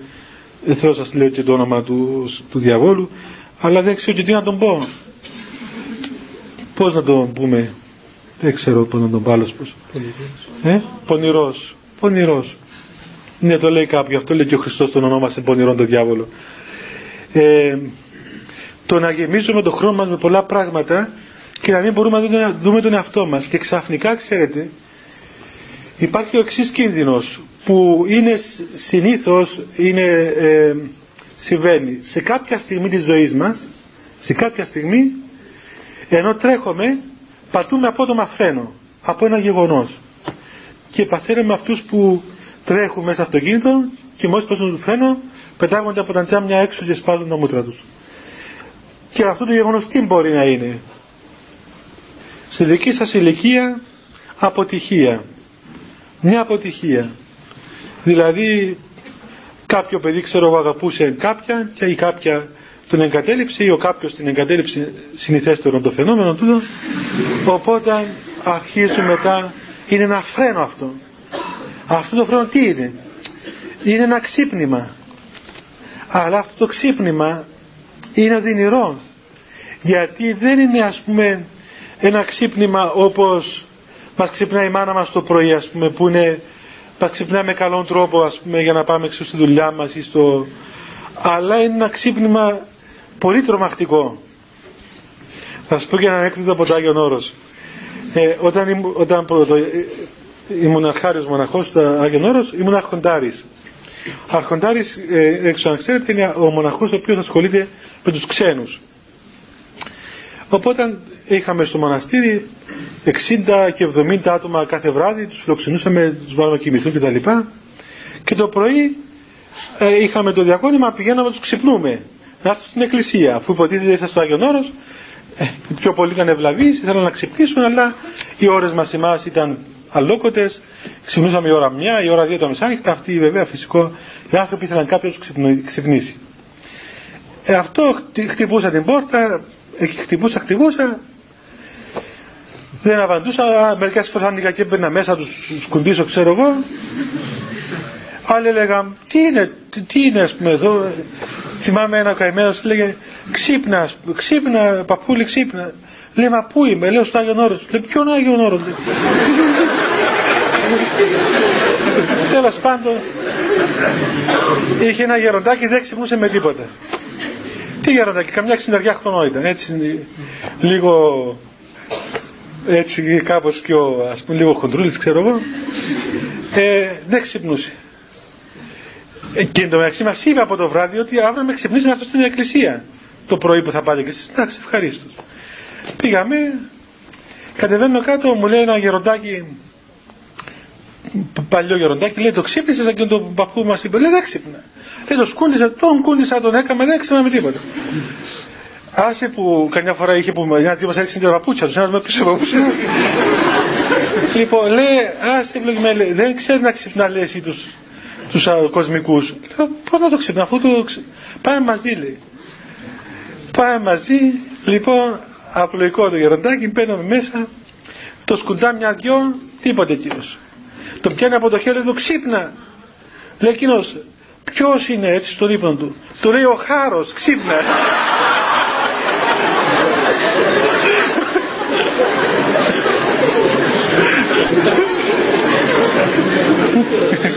δεν θέλω να σας λέω και το όνομα του, του διαβόλου αλλά δεν ξέρω και τι να τον πω. Πως να τον πούμε δεν ξέρω πώς να τον πω άλλος πως ε; πονηρός πονηρός ναι το λέει κάποιος. Αυτό λέει και ο Χριστός τον ονόμασε πονηρόν τον διάβολο. Ε, το να γεμίζουμε τον χρόνο μας με πολλά πράγματα και να μην μπορούμε να δούμε τον εαυτό μας. Και ξαφνικά ξέρετε υπάρχει ο εξής κίνδυνος που είναι συνήθως είναι, ε, συμβαίνει. Σε κάποια στιγμή της ζωής μας σε κάποια στιγμή ενώ τρέχουμε πατούμε απότομα φρένο από ένα γεγονός. Και παθαίνουμε αυτούς που τρέχουν μέσα στο αυτοκίνητο και μόλις πέσουν το φρένο πετάγονται από τα τζάμια έξω και σπάζουν τα μούτρα τους. Και αυτό το γεγονός τι μπορεί να είναι; Στη δική σας ηλικία αποτυχία. Μια αποτυχία. Δηλαδή κάποιο παιδί ξέρω εγώ αγαπούσε κάποια και η κάποια τον εγκατέλειψε ή ο κάποιος την εγκατέλειψε συνηθέστερο το φαινόμενο του οπότε αρχίζουν μετά είναι ένα φρένο αυτό αυτό το φρένο τι είναι; Είναι ένα ξύπνημα. Αλλά αυτό το ξύπνημα είναι οδυνηρό. Γιατί δεν είναι ας πούμε ένα ξύπνημα όπως μας ξυπνάει η μάνα μας το πρωί ας πούμε που είναι μας ξυπνάει με καλόν τρόπο ας πούμε για να πάμε έξω στη δουλειά μας ή στο... αλλά είναι ένα ξύπνημα πολύ τρομακτικό. Θα σας πω και ένα έκδοτο από το Άγιον Όρος. Ε, όταν, όταν πρώτο, ε, ήμουν αρχάριος μοναχός στο Άγιον Όρος ήμουν αρχοντάρης αρχοντάρης ε, έξω αν ξέρετε είναι ο μοναχός ο οποίος ασχολείται με τους ξένους οπότε είχαμε στο μοναστήρι 60 και 70 άτομα κάθε βράδυ, τους φιλοξενούσαμε, τους βάλαμε να κοιμηθούν κτλ. Και, και το πρωί ε, είχαμε το διακόνημα, πηγαίναμε να τους ξυπνούμε. Να έρθουν στην εκκλησία, αφού υποτίθεται ήρθα στο Άγιον Όρος, ε, οι πιο πολλοί ήταν ευλαβείς, ήθελαν να ξυπνήσουν, αλλά οι ώρες μας εμάς ήταν αλόκοτες, ξυπνούσαμε η ώρα μια, η ώρα δύο το μεσάνυχτα, αυτοί βέβαια φυσικό, οι άνθρωποι ήθελαν κάποιος να ξυπνήσει. Ε, αυτό χτυπούσα την πόρτα, χτυπούσα, χτυπούσα, δεν απαντούσα, μερικές φορές άνοιγα και έμπαινα μέσα τους σκουμπίσω ξέρω εγώ. Άλλοι έλεγαν, τι είναι, τι, τι είναι ας πούμε εδώ. Θυμάμαι ένα καημένος λέγε, ξύπνα, ξύπνα παππούλη ξύπνα. Λέει, μα πού είμαι, λέω στο Άγιον Όρος. Λέει, ποιον Άγιον Όρος. Τέλος πάντων, είχε ένα γεροντάκι, δεν ξυπνούσε με τίποτα. Τι γεροντάκι, καμιά ξυναριά χρονό ήταν, έτσι λίγο έτσι κάπως και ο ας πούμε λίγο χοντρούλης ξέρω εγώ ε, δεν ξυπνούσε ε, και εν τω μεταξύ μας είπε από το βράδυ ότι αύριο με ξυπνήσει να έρθω στην εκκλησία το πρωί που θα πάτε και εσείς εντάξει ευχαρίστως. Πήγαμε κατεβαίνω κάτω μου λέει ένα γεροντάκι παλιό γεροντάκι λέει το ξύπνησες σαν και τον παππού μας είπε λέει δεν ξύπνα λέει το σκούνισα τον κούνισα τον έκαμε δεν ξύπνα με τίποτα Άσε που καμιά φορά είχε που μια δύο μας έριξε την παπούτσια τους, ένας με πίσω παπούτσια. λοιπόν, λέει, άσε ευλογημένη, δεν ξέρεις να ξυπνάς λέει εσύ τους, τους α, κοσμικούς. Λέω, πώς να το ξυπνά, αφού το ξε... Πάμε μαζί λέει. Πάμε μαζί, λοιπόν, απλοϊκό το γεροντάκι, μπαίνουμε μέσα, το σκουντά μια-δυο, τίποτε κύριος. Το πιάνει από το χέρι του, ξύπνα. Λέει εκείνος, ποιος είναι έτσι στον ύπνο του; Του λέει ο χάρος, ξύπνα. (laughs)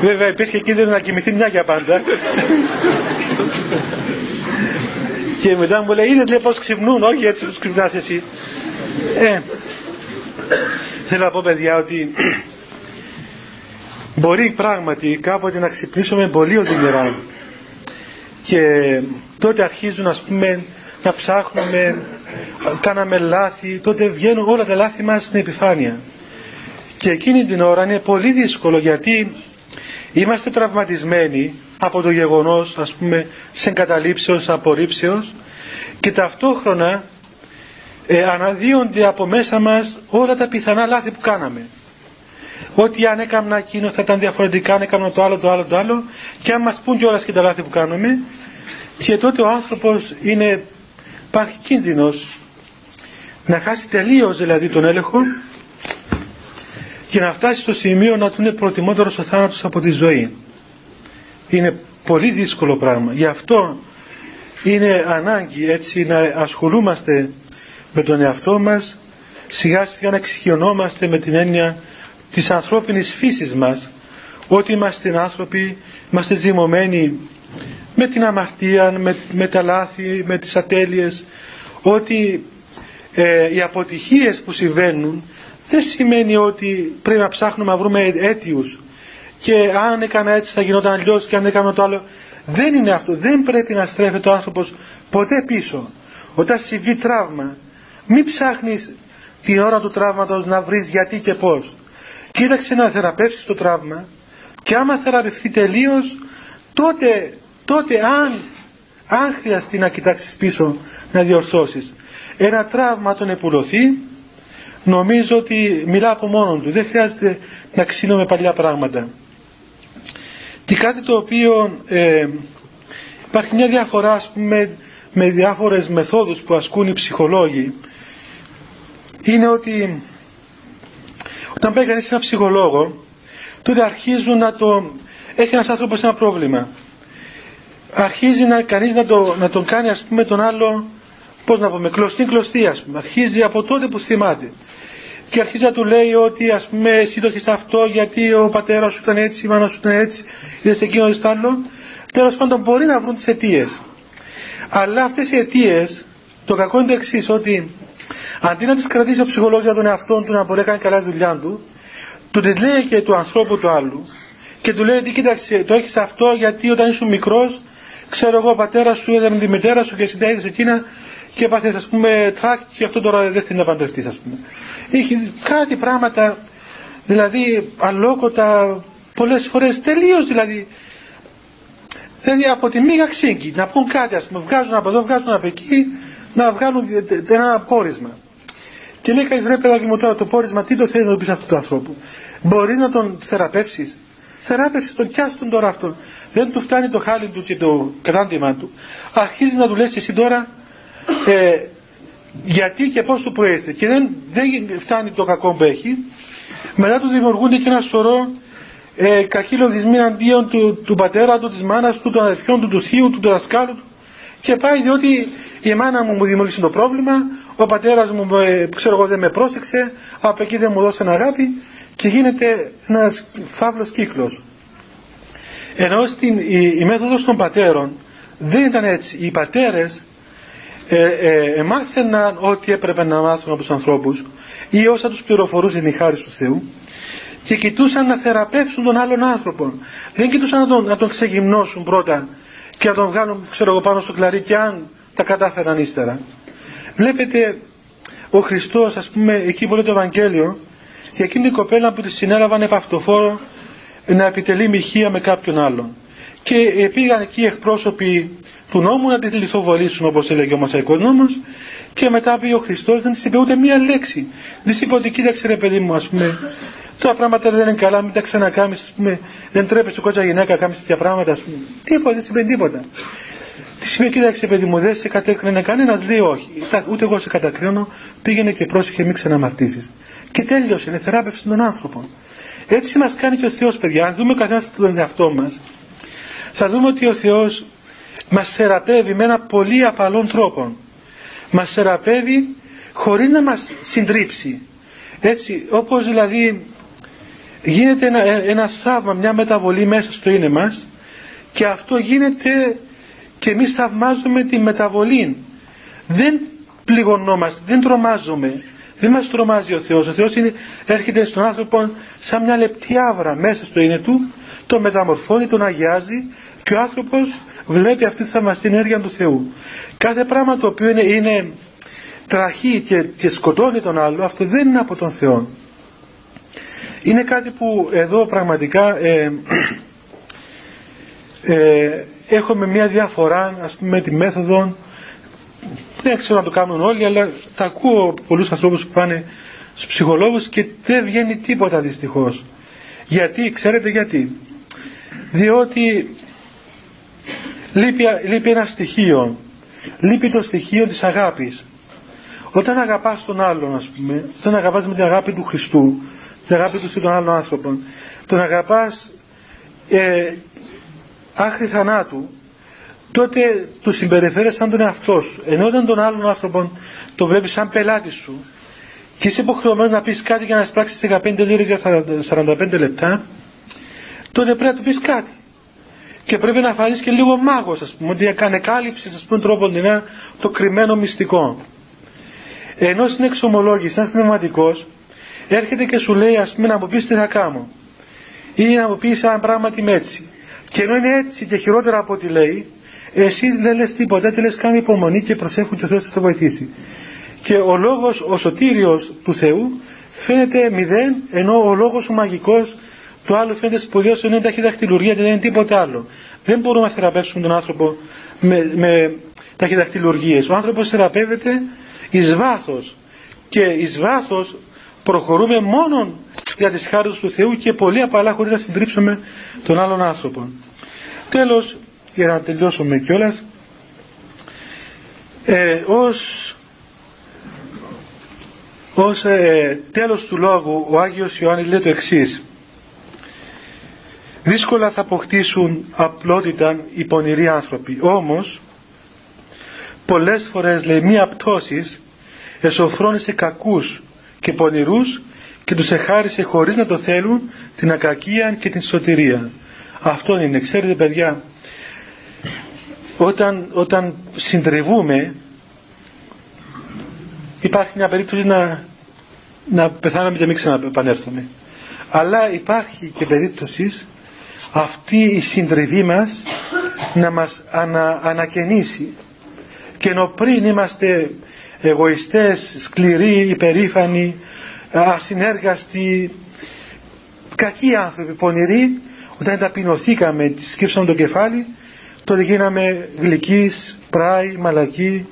Βέβαια υπήρχε κίνδυνος να κοιμηθεί μια για πάντα. και μετά μου λέει, είδες λέει πως ξυπνούν, όχι έτσι πως ξυπνάς εσύ. Ε, θέλω να πω παιδιά ότι μπορεί πράγματι κάποτε να ξυπνήσουμε πολύ οδυνηρά και τότε αρχίζουν ας πούμε να ψάχνουμε κάναμε λάθη τότε βγαίνουν όλα τα λάθη μας στην επιφάνεια και εκείνη την ώρα είναι πολύ δύσκολο γιατί είμαστε τραυματισμένοι από το γεγονός ας πούμε σε εγκαταλείψεως, απορρίψεως και ταυτόχρονα ε, αναδύονται από μέσα μας όλα τα πιθανά λάθη που κάναμε. Ότι αν έκανα εκείνο θα ήταν διαφορετικά, αν έκανα το άλλο, το άλλο, το άλλο και αν μας πούν κιόλας και τα λάθη που κάνουμε. Και τότε ο άνθρωπος είναι, υπάρχει κίνδυνος να χάσει τελείως δηλαδή τον έλεγχο και να φτάσει στο σημείο να του είναι προτιμότερος ο θάνατος από τη ζωή. Είναι πολύ δύσκολο πράγμα. Γι' αυτό είναι ανάγκη έτσι να ασχολούμαστε με τον εαυτό μας σιγά σιγά να εξοικειωνόμαστε με την έννοια της ανθρώπινης φύσης μας ότι είμαστε άνθρωποι, είμαστε ζυμωμένοι με την αμαρτία, με, με τα λάθη, με τις ατέλειες ότι ε, οι αποτυχίες που συμβαίνουν δεν σημαίνει ότι πρέπει να ψάχνουμε να βρούμε αίτιους. Και αν έκανα έτσι θα γινόταν αλλιώς και αν έκανα το άλλο. Δεν είναι αυτό, δεν πρέπει να στρέφεται ο άνθρωπος ποτέ πίσω. Όταν συμβεί τραύμα μην ψάχνεις την ώρα του τραύματος να βρεις γιατί και πώς. Κοίταξε να θεραπεύσεις το τραύμα και άμα θεραπευθεί τελείως, τότε, τότε αν, αν χρειαστεί να κοιτάξεις πίσω να διορθώσεις. Ένα τραύμα τον επουλωθεί νομίζω ότι μιλά από μόνο του. Δεν χρειάζεται να ξύνω με παλιά πράγματα. Και κάτι το οποίο ε, υπάρχει μια διαφορά ας πούμε, με διάφορες μεθόδους που ασκούν οι ψυχολόγοι. Είναι ότι όταν πάει κανείς σε ένα ψυχολόγο τότε αρχίζουν να το έχει ένας άνθρωπος ένα πρόβλημα. Αρχίζει να, κανείς να, το, να τον κάνει ας πούμε τον άλλο πώς να πούμε κλωστή κλωστή ας πούμε. Αρχίζει από τότε που θυμάται και αρχίζει να του λέει ότι ας πούμε εσύ το έχεις αυτό γιατί ο πατέρας σου ήταν έτσι, η μάνα σου ήταν έτσι είδες εκείνο ή άλλο τέλος πάντων μπορεί να βρουν τις αιτίες. αλλά αυτές οι αιτίες, το κακό είναι το εξής ότι αντί να τις κρατήσει ο ψυχολόγος για τον εαυτό του να μπορεί να κάνει καλά τη δουλειά του του τις λέει και του ανθρώπου του άλλου και του λέει ότι κοίταξε το έχεις αυτό γιατί όταν ήσουν μικρός ξέρω εγώ ο πατέρας σου έδινε τη μητέρα σου και εσύ τα εκείνα και έπαθες ας πούμε τρακ και αυτό τώρα δεν την επαντρευτείς ας πούμε έχει κάτι πράγματα δηλαδή αλόκοτα πολλές φορές τελείως δηλαδή δηλαδή από τη μήγα ξύγκη να πούν κάτι ας πούμε βγάζουν από εδώ βγάζουν από εκεί να βγάλουν ένα πόρισμα. Και λέει κανείς ρε παιδάκι μου τώρα το πόρισμα τι το θέλεις να το πεις αυτού του ανθρώπου; Μπορείς να τον θεραπεύσεις; Θεράπευσε τον πιάσει τον τώρα αυτό δεν του φτάνει το χάλι του και το κατάντημα του. Αρχίζεις να του λες εσύ τώρα ε, γιατί και πώς του προέρχεται και δεν, δεν φτάνει το κακό που έχει. Μετά του δημιουργούνται και ένα σωρό ε, κακοί λογισμοί αντίον του, του πατέρα του, της μάνας του, των αδελφιών του, του θείου του, του δασκάλου του. Και πάει διότι η μάνα μου μου δημιούργησε το πρόβλημα ο πατέρας μου ε, ξέρω εγώ δεν με πρόσεξε από εκεί δεν μου δώσε αγάπη και γίνεται ένας φαύλος κύκλος. Ενώ στην, η, η μέθοδος των πατέρων δεν ήταν έτσι. Οι πατέρες ε, ε, μάθαιναν ό,τι έπρεπε να μάθουν από τους ανθρώπους ή όσα τους πληροφορούσε η χάρη του Θεού και κοιτούσαν να θεραπεύσουν τον άλλον άνθρωπο. Δεν κοιτούσαν να τον, να τον ξεγυμνώσουν πρώτα και να τον βγάλουν ξέρω εγώ πάνω στο κλαρί και αν τα κατάφεραν ύστερα. Βλέπετε ο Χριστός ας πούμε εκεί που λέει το Ευαγγέλιο για εκείνη την κοπέλα που τη συνέλαβαν επαυτοφόρο να επιτελεί μοιχεία με κάποιον άλλον. Και πήγαν εκεί εκπρόσωποι του νόμου να τη λιθοβολήσουν όπως έλεγε ο Μασαϊκός νόμος και μετά πήγε ο Χριστός δεν της είπε ούτε μία λέξη. Δεν της είπε ότι κοίταξε ρε παιδί μου ας πούμε τα πράγματα δεν είναι καλά μην τα ξανακάμεις ας πούμε δεν τρέπεσαι κότσα γυναίκα να κάνεις τέτοια πράγματα ας πούμε. Τίποτα δεν της είπε τίποτα. Της είπε κοίταξε παιδί μου δεν σε κατέκρινε κανένας λέει όχι ούτε εγώ σε κατακρίνω πήγαινε και πρόσεχε μην ξαναμαρτήσεις. Και τέλειωσε, είναι θεράπευση των άνθρωπων. Έτσι μας κάνει και ο Θεός παιδιά. Αν δούμε καθένας τον εαυτό μας θα δούμε ότι ο Θεός μας θεραπεύει με ένα πολύ απαλό τρόπο. Μας θεραπεύει χωρίς να μας συντρίψει. Έτσι, όπως δηλαδή γίνεται ένα, ένα θαύμα, μια μεταβολή μέσα στο είναι μας και αυτό γίνεται και εμείς θαυμάζουμε τη μεταβολή. Δεν πληγωνόμαστε, δεν τρομάζουμε. Δεν μας τρομάζει ο Θεός. Ο Θεός είναι, έρχεται στον άνθρωπο σαν μια λεπτή άβρα μέσα στο είναι του, τον μεταμορφώνει, τον αγιάζει και ο άνθρωπος βλέπει αυτή τη θαυμαστή ενέργεια του Θεού. Κάθε πράγμα το οποίο είναι, είναι τραχή και, και σκοτώνει τον άλλο, αυτό δεν είναι από τον Θεό. Είναι κάτι που εδώ πραγματικά ε, (clears throat) ε, έχουμε μια διαφορά ας πούμε με τη μέθοδο δεν ξέρω να το κάνουν όλοι αλλά τα ακούω πολλούς ανθρώπους που πάνε στους ψυχολόγους και δεν βγαίνει τίποτα δυστυχώς γιατί, ξέρετε γιατί; Διότι λείπει, λείπει ένα στοιχείο λείπει το στοιχείο της αγάπης όταν αγαπάς τον άλλον ας πούμε όταν αγαπάς με την αγάπη του Χριστού την αγάπη του στον άλλον άνθρωπο τον αγαπάς ε, άχρη θανάτου τότε του συμπεριφέρεσαι σαν τον εαυτό σου. Ενώ όταν τον άλλον άνθρωπο το βλέπεις σαν πελάτη σου και είσαι υποχρεωμένος να πεις κάτι για να σπράξεις 15 λίρες για 45 λεπτά, τότε πρέπει να του πεις κάτι. Και πρέπει να φανείς και λίγο μάγος, ας πούμε, ότι ανεκάλυψε, ας πούμε, τρόπο το κρυμμένο μυστικό. Ενώ στην εξομολόγηση, σαν πνευματικός, έρχεται και σου λέει, ας πούμε, να μου πεις τι θα κάνω. Ή να μου πεις αν πράγματι είμαι έτσι. Και ενώ είναι έτσι και χειρότερα από ό,τι λέει, εσύ δεν λες τίποτα, δεν λες κάνει υπομονή και προσέχουν και ο Θεός θα σε βοηθήσει. Και ο λόγος, ο σωτήριος του Θεού φαίνεται μηδέν, ενώ ο λόγος ο μαγικός του άλλου φαίνεται σπουδαίος, ενώ είναι ταχυδακτηλουργία και δεν είναι τίποτα άλλο. Δεν μπορούμε να θεραπεύσουμε τον άνθρωπο με, με ταχυδακτηλουργίες. Ο άνθρωπος θεραπεύεται εις βάθος και εις βάθος προχωρούμε μόνο για τις χάρες του Θεού και πολύ απαλά χωρίς να συντρίψουμε τον άλλον άνθρωπο. Τέλος, για να τελειώσουμε κιόλας, ε, ως, ως ε, τέλος του λόγου ο Άγιος Ιωάννης λέει το εξής δύσκολα θα αποκτήσουν απλότητα οι πονηροί άνθρωποι όμως πολλές φορές λέει μία πτώσης εσωφρώνησε κακούς και πονηρούς και τους εχάρισε χωρίς να το θέλουν την ακακία και την σωτηρία. Αυτό είναι. Ξέρετε παιδιά, όταν, όταν συντριβούμε υπάρχει μια περίπτωση να, να πεθάναμε και μην ξαναεπανέλθουμε. Αλλά υπάρχει και περίπτωσης αυτή η συντριβή μας να μας ανα, ανακαινήσει και ενώ πριν είμαστε εγωιστές, σκληροί, υπερήφανοι, ασυνέργαστοι, κακοί άνθρωποι, πονηροί, όταν ταπεινωθήκαμε, σκύψαμε το κεφάλι, τότε γίναμε γλυκείς, πράοι, μαλακοί,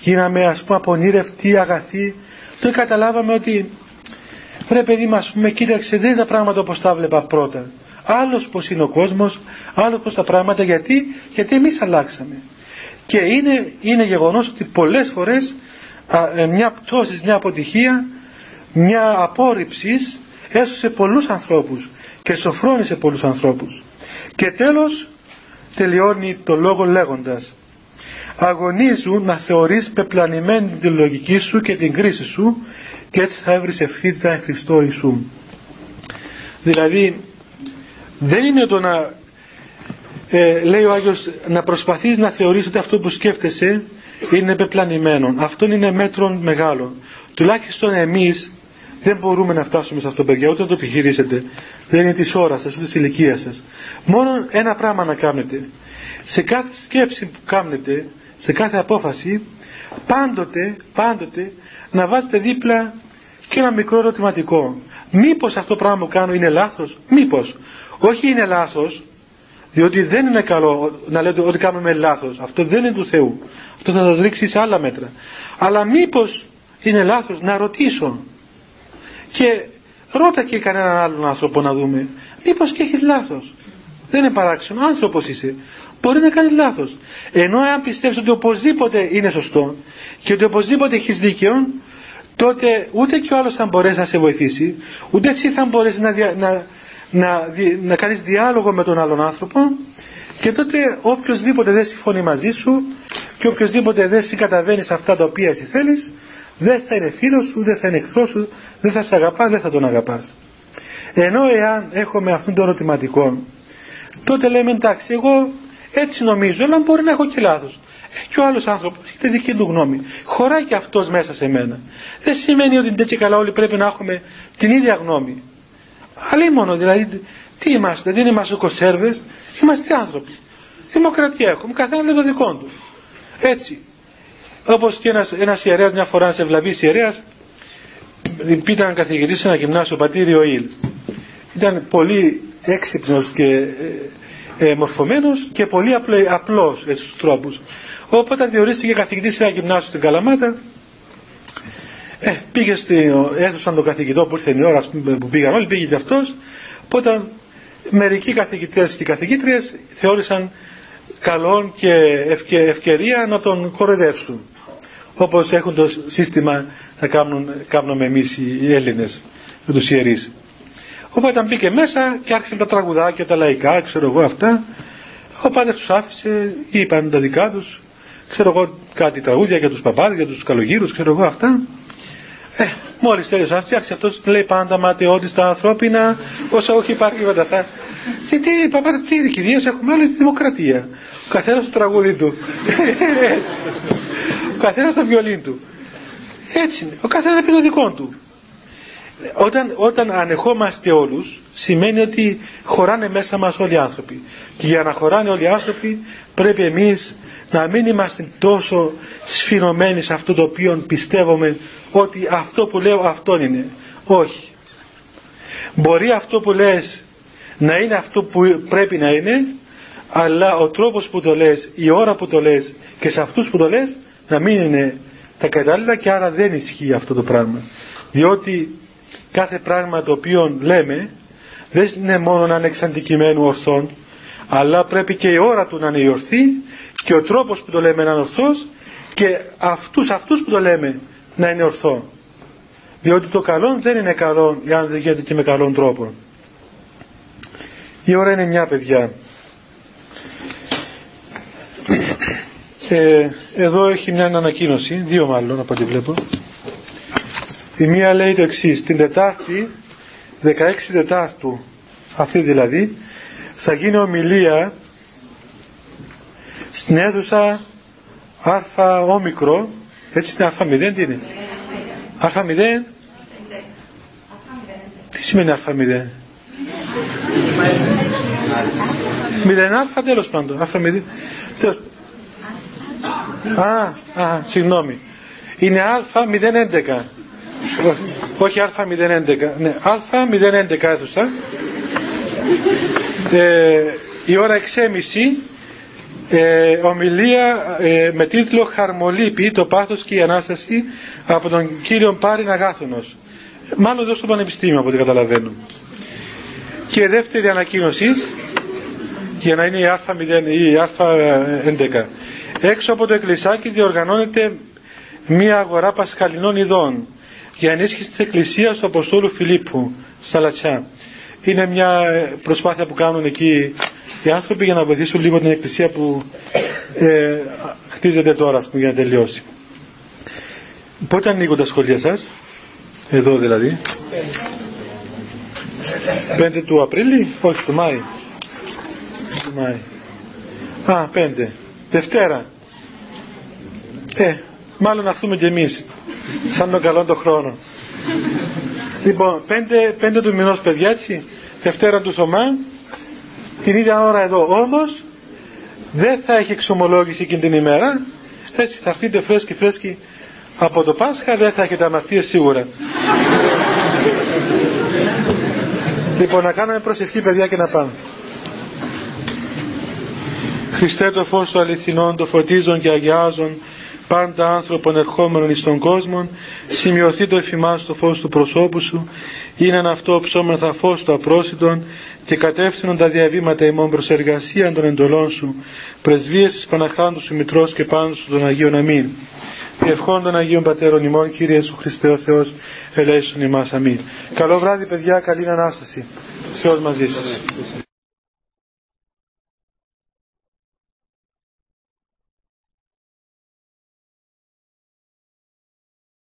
γίναμε ας πούμε απονήρευτοι, αγαθοί. Τότε καταλάβαμε ότι ρε παιδί μας πούμε κοίταξε δεν είναι τα πράγματα όπως τα βλέπα πρώτα. Άλλος πως είναι ο κόσμος, άλλος πως τα πράγματα γιατί, γιατί εμείς αλλάξαμε. Και είναι, είναι γεγονός ότι πολλές φορές ε, μια πτώση, μια αποτυχία, μια απόρριψη έσωσε πολλούς ανθρώπους και σοφρόνησε πολλούς ανθρώπους. Και τέλος τελειώνει το λόγο λέγοντας αγωνίζουν να θεωρείς πεπλανημένη την λογική σου και την κρίση σου και έτσι θα έβρεις ευθύτητα εν Χριστώ Ιησού. Δηλαδή δεν είναι το να ε, λέει ο Άγιος να προσπαθείς να θεωρείς ότι αυτό που σκέφτεσαι είναι πεπλανημένο. Αυτό είναι μέτρο μεγάλο. Τουλάχιστον εμείς δεν μπορούμε να φτάσουμε σε αυτό παιδιά, ούτε να το επιχειρήσετε. Δεν είναι της ώρας σας, ούτε της ηλικίας σας. Μόνο ένα πράγμα να κάνετε. Σε κάθε σκέψη που κάνετε, σε κάθε απόφαση, πάντοτε, πάντοτε να βάζετε δίπλα και ένα μικρό ερωτηματικό. Μήπως αυτό το πράγμα που κάνω είναι λάθος, μήπως. Όχι είναι λάθος, διότι δεν είναι καλό να λέτε ότι κάνουμε λάθος. Αυτό δεν είναι του Θεού. Αυτό θα το ρίξει σε άλλα μέτρα. Αλλά μήπως είναι λάθος να ρωτήσω και ρώτα και κανέναν άλλον άνθρωπο να δούμε μήπως και έχεις λάθος δεν είναι παράξενο, άνθρωπος είσαι μπορεί να κάνεις λάθος ενώ αν πιστεύεις ότι οπωσδήποτε είναι σωστό και ότι οπωσδήποτε έχεις δίκαιο τότε ούτε και ο άλλος θα μπορέσει να σε βοηθήσει ούτε εσύ θα μπορέσει να, δια, να, να, να κάνεις διάλογο με τον άλλον άνθρωπο και τότε οποιοδήποτε δεν συμφωνεί μαζί σου και οποιοδήποτε δεν συγκαταβαίνεις σε αυτά τα οποία εσύ θέλεις δεν θα είναι φίλος σου, δεν θα είναι εχθρός σου, δεν θα σε αγαπά, δεν θα τον αγαπάς. Ενώ εάν έχουμε αυτόν τον ερωτηματικό, τότε λέμε εντάξει, εγώ έτσι νομίζω, αλλά μπορεί να έχω και λάθος. Και ο άλλος άνθρωπος έχει τη δική του γνώμη. Χωράει και αυτός μέσα σε μένα. Δεν σημαίνει ότι έτσι καλά όλοι πρέπει να έχουμε την ίδια γνώμη. Αλλά μόνο δηλαδή τι είμαστε, δεν είμαστε κονσέρβες, είμαστε άνθρωποι. Δημοκρατία έχουμε, καθένα λέει το δικό του. Έτσι. Όπως και ένας, ένας ιερέας μια φορά σε ευλαβής ιερέας ήταν καθηγητής σε ένα γυμνάσιο πατήριο Ιλ. Ήταν πολύ έξυπνος και ε, ε, μορφωμένος και πολύ απλό, απλός έτσι στους τρόπους. Οπότε διορίστηκε καθηγητής σε ένα γυμνάσιο στην Καλαμάτα ε, πήγε στη, έδωσαν τον καθηγητό που ήρθε η ώρα που πήγαν όλοι, πήγε και αυτός οπότε μερικοί καθηγητές και καθηγήτριες θεώρησαν καλόν και ευκαιρία να τον κορεδεύσουν όπως έχουν το σύστημα να κάνουν, κάνουμε εμείς οι Έλληνες με τους ιερείς. Οπότε μπήκε μέσα και άρχισαν τα τραγουδάκια τα λαϊκά ξέρω εγώ αυτά ο πάντας τους άφησε είπαν τα δικά τους ξέρω εγώ κάτι τραγούδια για τους παπάδες για τους καλογύρους ξέρω εγώ αυτά ε, μόλις τέλειωσε αυτό, φτιάξει αυτός λέει πάντα ματαιώτη στα ανθρώπινα, όσα όχι υπάρχει πάντα αυτά. Και τι, παπάτε, τι κυρίες έχουμε όλη τη δημοκρατία. Ο καθένας το τραγούδι του. Έτσι. Ο καθένας το βιολίν του. Έτσι είναι. Ο καθένας πει το δικό του. Όταν, όταν ανεχόμαστε όλους, σημαίνει ότι χωράνε μέσα μας όλοι οι άνθρωποι. Και για να χωράνε όλοι οι άνθρωποι, πρέπει εμείς να μην είμαστε τόσο σφινωμένοι σε αυτό το οποίο πιστεύουμε ότι αυτό που λέω αυτό είναι. Όχι. Μπορεί αυτό που λες να είναι αυτό που πρέπει να είναι, αλλά ο τρόπος που το λες, η ώρα που το λες και σε αυτούς που το λες να μην είναι τα κατάλληλα και άρα δεν ισχύει αυτό το πράγμα. Διότι κάθε πράγμα το οποίο λέμε δεν είναι μόνο να είναι εξαντικειμένου ορθών, αλλά πρέπει και η ώρα του να είναι η ορθή και ο τρόπος που το λέμε να είναι ορθός και αυτούς, αυτούς που το λέμε να είναι ορθό. Διότι το καλό δεν είναι καλό αν δεν γίνεται και με καλόν τρόπο. Η ώρα είναι μια παιδιά. Ε, εδώ έχει μια ανακοίνωση, δύο μάλλον από ό,τι βλέπω. Η μία λέει το εξής. Την Τετάρτη, 16 Τετάρτου, αυτή δηλαδή, θα γίνει ομιλία στην αίθουσα Α όμικρο, έτσι είναι Α0 τι είναι; Α0. Τι σημαίνει Α0. 0α τέλος πάντων. Α0. Α, α, συγγνώμη. Είναι Α011. Όχι Α011. Ναι, Α011 αίθουσα. Ε, η ώρα 6.30 ε, ομιλία ε, με τίτλο «Χαρμολύπη, το πάθος και η Ανάσταση» από τον κύριο Πάριν Αγάθωνος. Μάλλον εδώ στο Πανεπιστήμιο από ό,τι καταλαβαίνω. Και δεύτερη ανακοίνωση, για να είναι η Α0 ή η Α11. Έξω από το εκκλησάκι διοργανώνεται μία αγορά πασχαλινών ειδών για ενίσχυση της Εκκλησίας του Αποστόλου Φιλίππου στα Λατσιά. Είναι μια προσπάθεια που κάνουν εκεί οι άνθρωποι για να βοηθήσουν λίγο την εκκλησία που ε, χτίζεται τώρα πούμε, για να τελειώσει. Πότε ανοίγουν τα σχολεία σας, εδώ δηλαδή. 5 του Απρίλη, όχι του Μάη. Του Μάη. Α, 5. Δευτέρα. Ε, μάλλον να έρθουμε κι εμείς. Σαν τον καλό το χρόνο. Λοιπόν, 5, 5 του μηνός παιδιά έτσι. Δευτέρα του Θωμά την ίδια ώρα εδώ. Όμως δεν θα έχει εξομολόγηση εκείνη την ημέρα. Έτσι θα έρθετε φρέσκοι φρέσκοι από το Πάσχα, δεν θα έχετε αμαρτίες σίγουρα. λοιπόν, να κάνουμε προσευχή παιδιά και να πάμε. Χριστέ το φως του αληθινών, το φωτίζον και αγιάζον, πάντα άνθρωπον ερχόμενων εις τον κόσμο, σημειωθεί το εφημάς το φως του προσώπου σου, είναι αυτό ψώμεθα φως του απρόσιτον και κατεύθυνον τα διαβήματα ημών προς εργασία των εντολών σου, πρεσβείες της Παναχράντου σου Μητρός και πάνω σου των Αγίων Αμήν. Ευχών των Αγίων Πατέρων ημών, Κύριε Σου Χριστέ ο Θεός, ελέησον ημάς. Αμήν. Καλό βράδυ παιδιά, καλή Ανάσταση. Θεός μαζί σας.